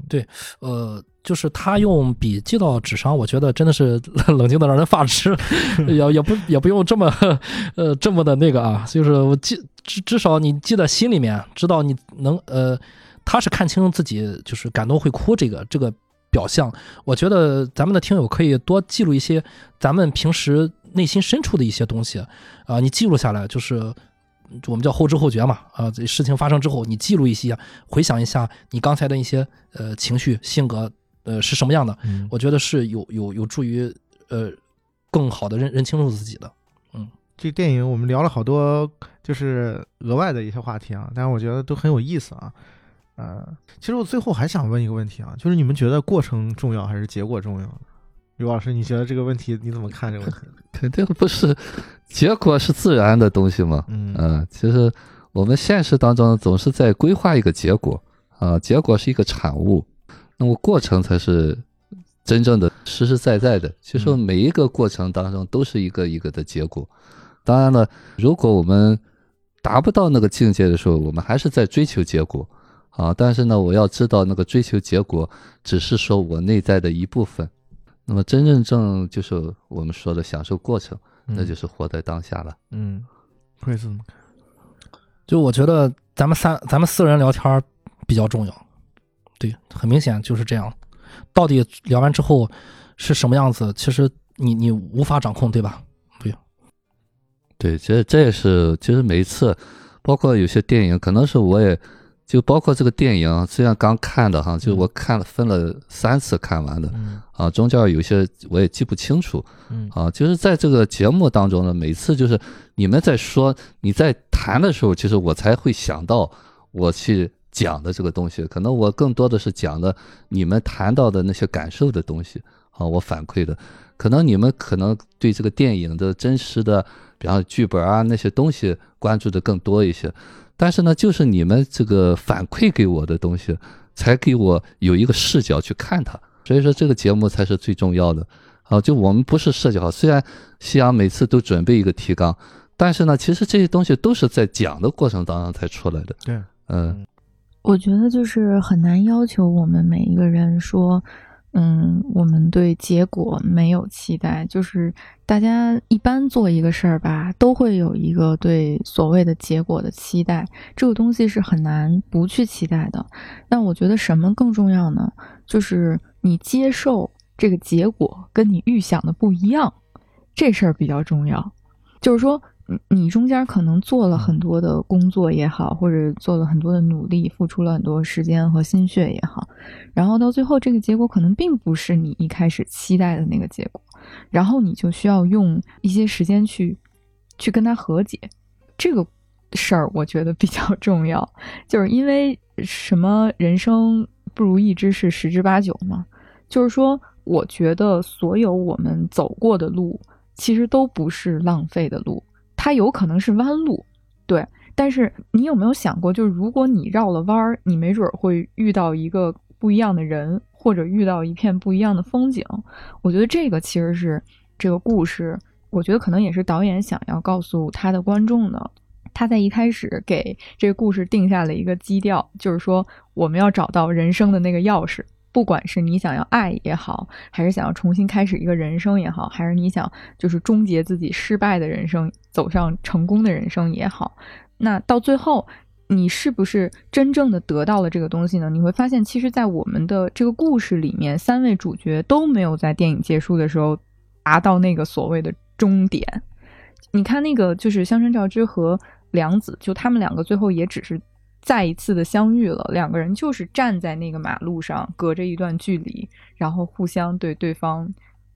对，呃，就是他用笔记到纸上，我觉得真的是 冷静的让人发指，也也不也不用这么呃这么的那个啊，就是我记至至少你记在心里面，知道你能呃，他是看清自己就是感动会哭这个这个表象。我觉得咱们的听友可以多记录一些咱们平时内心深处的一些东西啊，你记录下来就是。我们叫后知后觉嘛，啊，这事情发生之后，你记录一些，回想一下你刚才的一些呃情绪、性格，呃是什么样的？我觉得是有有有助于呃更好的认认清楚自己的。嗯，这电影我们聊了好多，就是额外的一些话题啊，但是我觉得都很有意思啊。呃，其实我最后还想问一个问题啊，就是你们觉得过程重要还是结果重要？刘老师，你觉得这个问题你怎么看？这个问题 肯定不是，结果是自然的东西嘛。嗯其实我们现实当中总是在规划一个结果啊，结果是一个产物，那么过程才是真正的实实在在的。其实每一个过程当中都是一个一个的结果。当然了，如果我们达不到那个境界的时候，我们还是在追求结果啊。但是呢，我要知道那个追求结果只是说我内在的一部分。那么真正正就是我们说的享受过程，那就是活在当下了。嗯，会是吗？就我觉得咱们三咱们四个人聊天比较重要，对，很明显就是这样。到底聊完之后是什么样子，其实你你无法掌控，对吧？对，对，其实这也是其实每一次，包括有些电影，可能是我也。就包括这个电影，虽然刚看的哈，就是我看了分了三次看完的，啊，中间有些我也记不清楚，啊，就是在这个节目当中呢，每次就是你们在说你在谈的时候，其实我才会想到我去讲的这个东西，可能我更多的是讲的你们谈到的那些感受的东西，啊，我反馈的，可能你们可能对这个电影的真实的，比方剧本啊那些东西关注的更多一些。但是呢，就是你们这个反馈给我的东西，才给我有一个视角去看它。所以说，这个节目才是最重要的。啊，就我们不是设计好，虽然夕阳每次都准备一个提纲，但是呢，其实这些东西都是在讲的过程当中才出来的。对，嗯，我觉得就是很难要求我们每一个人说，嗯，我们对结果没有期待，就是大家一般做一个事儿吧，都会有一个对所谓的结果的期待，这个东西是很难不去期待的。但我觉得什么更重要呢？就是你接受这个结果跟你预想的不一样，这事儿比较重要。就是说。你中间可能做了很多的工作也好，或者做了很多的努力，付出了很多时间和心血也好，然后到最后这个结果可能并不是你一开始期待的那个结果，然后你就需要用一些时间去去跟他和解。这个事儿我觉得比较重要，就是因为什么人生不如意之事十之八九嘛，就是说，我觉得所有我们走过的路，其实都不是浪费的路。它有可能是弯路，对。但是你有没有想过，就是如果你绕了弯儿，你没准会遇到一个不一样的人，或者遇到一片不一样的风景。我觉得这个其实是这个故事，我觉得可能也是导演想要告诉他的观众的。他在一开始给这个故事定下了一个基调，就是说我们要找到人生的那个钥匙。不管是你想要爱也好，还是想要重新开始一个人生也好，还是你想就是终结自己失败的人生，走上成功的人生也好，那到最后你是不是真正的得到了这个东西呢？你会发现，其实，在我们的这个故事里面，三位主角都没有在电影结束的时候达到那个所谓的终点。你看，那个就是香川照之和良子，就他们两个最后也只是。再一次的相遇了，两个人就是站在那个马路上，隔着一段距离，然后互相对对方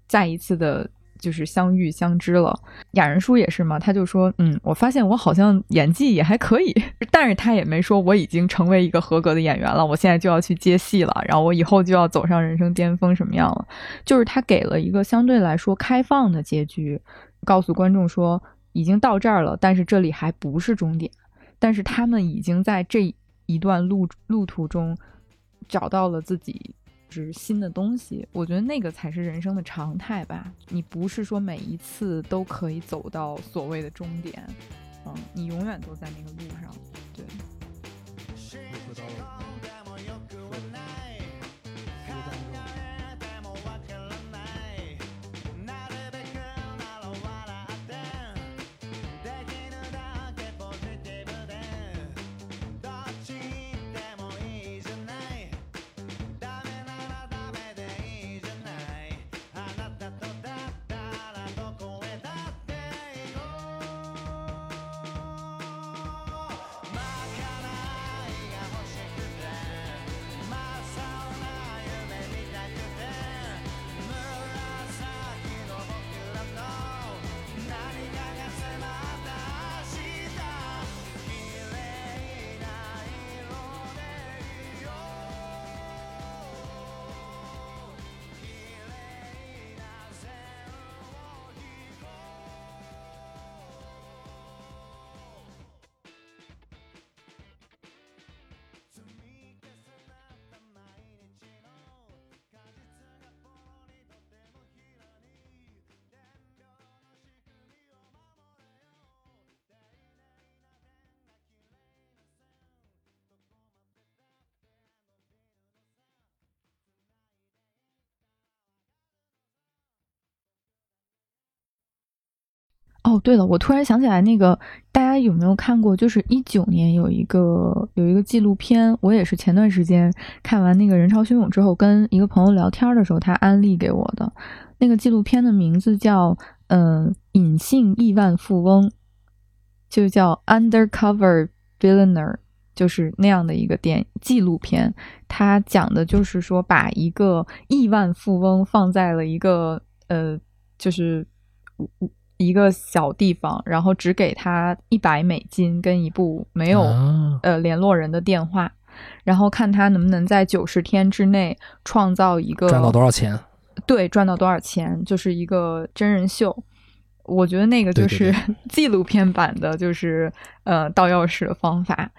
再一次的，就是相遇相知了。雅人叔也是嘛，他就说，嗯，我发现我好像演技也还可以，但是他也没说我已经成为一个合格的演员了，我现在就要去接戏了，然后我以后就要走上人生巅峰什么样了？就是他给了一个相对来说开放的结局，告诉观众说已经到这儿了，但是这里还不是终点。但是他们已经在这一段路路途中找到了自己是新的东西，我觉得那个才是人生的常态吧。你不是说每一次都可以走到所谓的终点，嗯，你永远都在那个路上，哦，对了，我突然想起来，那个大家有没有看过？就是一九年有一个有一个纪录片，我也是前段时间看完那个人潮汹涌之后，跟一个朋友聊天的时候，他安利给我的。那个纪录片的名字叫“嗯，隐性亿万富翁”，就叫 “Undercover Billionaire”，就是那样的一个电纪录片。它讲的就是说，把一个亿万富翁放在了一个呃，就是一个小地方，然后只给他一百美金跟一部没有呃联络人的电话，然后看他能不能在九十天之内创造一个赚到多少钱？对，赚到多少钱就是一个真人秀。我觉得那个就是 纪录片版的，就是呃盗钥匙的方法。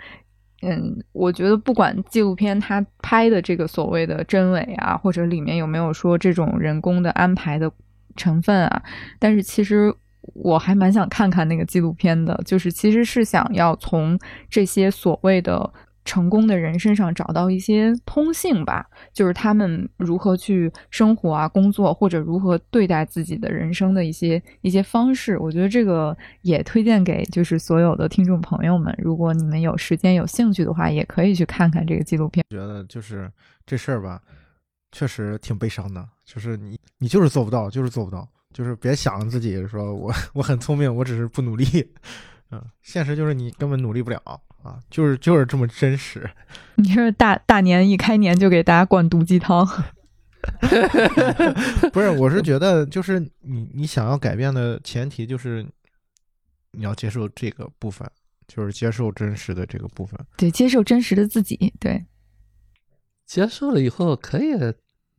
嗯，我觉得不管纪录片他拍的这个所谓的真伪啊，或者里面有没有说这种人工的安排的成分啊，但是其实。我还蛮想看看那个纪录片的，就是其实是想要从这些所谓的成功的人身上找到一些通性吧，就是他们如何去生活啊、工作，或者如何对待自己的人生的一些一些方式。我觉得这个也推荐给就是所有的听众朋友们，如果你们有时间有兴趣的话，也可以去看看这个纪录片。觉得就是这事儿吧，确实挺悲伤的。就是你你就是做不到，就是做不到，就是别想着自己说我 我很聪明，我只是不努力。嗯，现实就是你根本努力不了啊，就是就是这么真实。你是大大年一开年就给大家灌毒鸡汤，不是？我是觉得就是你你想要改变的前提就是你要接受这个部分，就是接受真实的这个部分。对，接受真实的自己。对，接受了以后可以，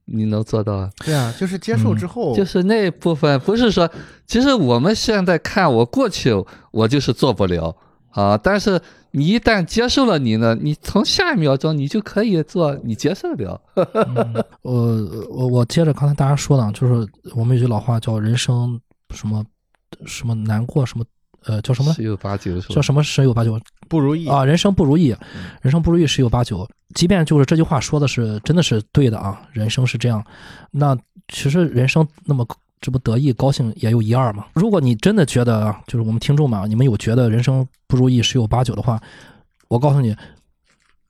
你能做到啊？对啊，就是接受之后，就是那部分不是说，其实我们现在看我过去，我就是做不了啊。但是你一旦接受了你呢，你从下一秒钟你就可以做，你接受了。我我我接着刚才大家说的，就是我们有句老话叫“人生什么什么难过什么呃叫什么十有八九叫什么十有八九不如意啊，人生不如意，人生不如意十有八九。即便就是这句话说的是真的是对的啊，人生是这样，那其实人生那么这不得意高兴也有一二嘛。如果你真的觉得就是我们听众嘛，你们有觉得人生不如意十有八九的话，我告诉你，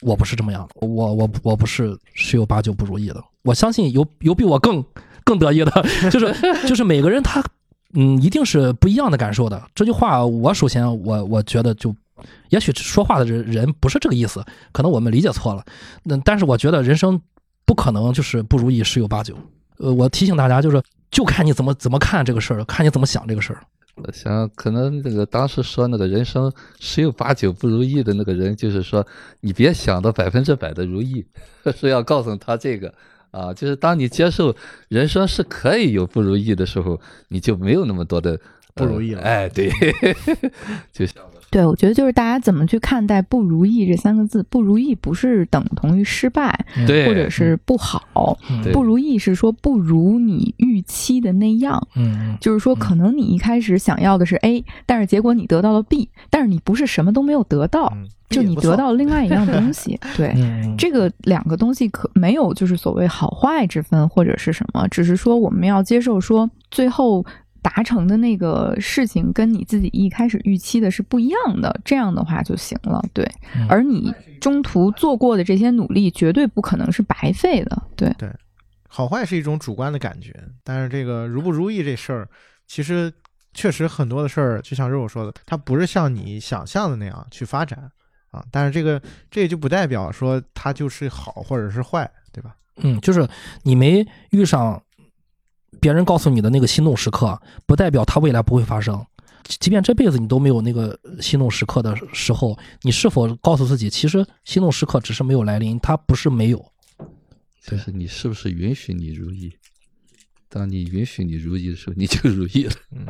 我不是这么样的，我我我不是十有八九不如意的。我相信有有比我更更得意的，就是 就是每个人他嗯一定是不一样的感受的。这句话我首先我我觉得就。也许说话的人人不是这个意思，可能我们理解错了。那但是我觉得人生不可能就是不如意十有八九。呃，我提醒大家，就是就看你怎么怎么看这个事儿，看你怎么想这个事儿。我想，可能那个当时说那个人生十有八九不如意的那个人，就是说你别想到百分之百的如意，是要告诉他这个啊，就是当你接受人生是可以有不如意的时候，你就没有那么多的不如意了。哎，对，就像。对，我觉得就是大家怎么去看待“不如意”这三个字，“不如意”不是等同于失败，对，或者是不好，“不如意”是说不如你预期的那样。嗯，就是说，可能你一开始想要的是 A，但是结果你得到了 B，但是你不是什么都没有得到，就你得到了另外一样东西。对，这个两个东西可没有就是所谓好坏之分或者是什么，只是说我们要接受说最后。达成的那个事情跟你自己一开始预期的是不一样的，这样的话就行了。对，而你中途做过的这些努力，绝对不可能是白费的。对对，好坏是一种主观的感觉，但是这个如不如意这事儿，其实确实很多的事儿，就像肉肉说的，它不是像你想象的那样去发展啊。但是这个这也就不代表说它就是好或者是坏，对吧？嗯，就是你没遇上。别人告诉你的那个心动时刻，不代表它未来不会发生。即便这辈子你都没有那个心动时刻的时候，你是否告诉自己，其实心动时刻只是没有来临，它不是没有。就是你是不是允许你如意？当你允许你如意的时候，你就如意了。嗯。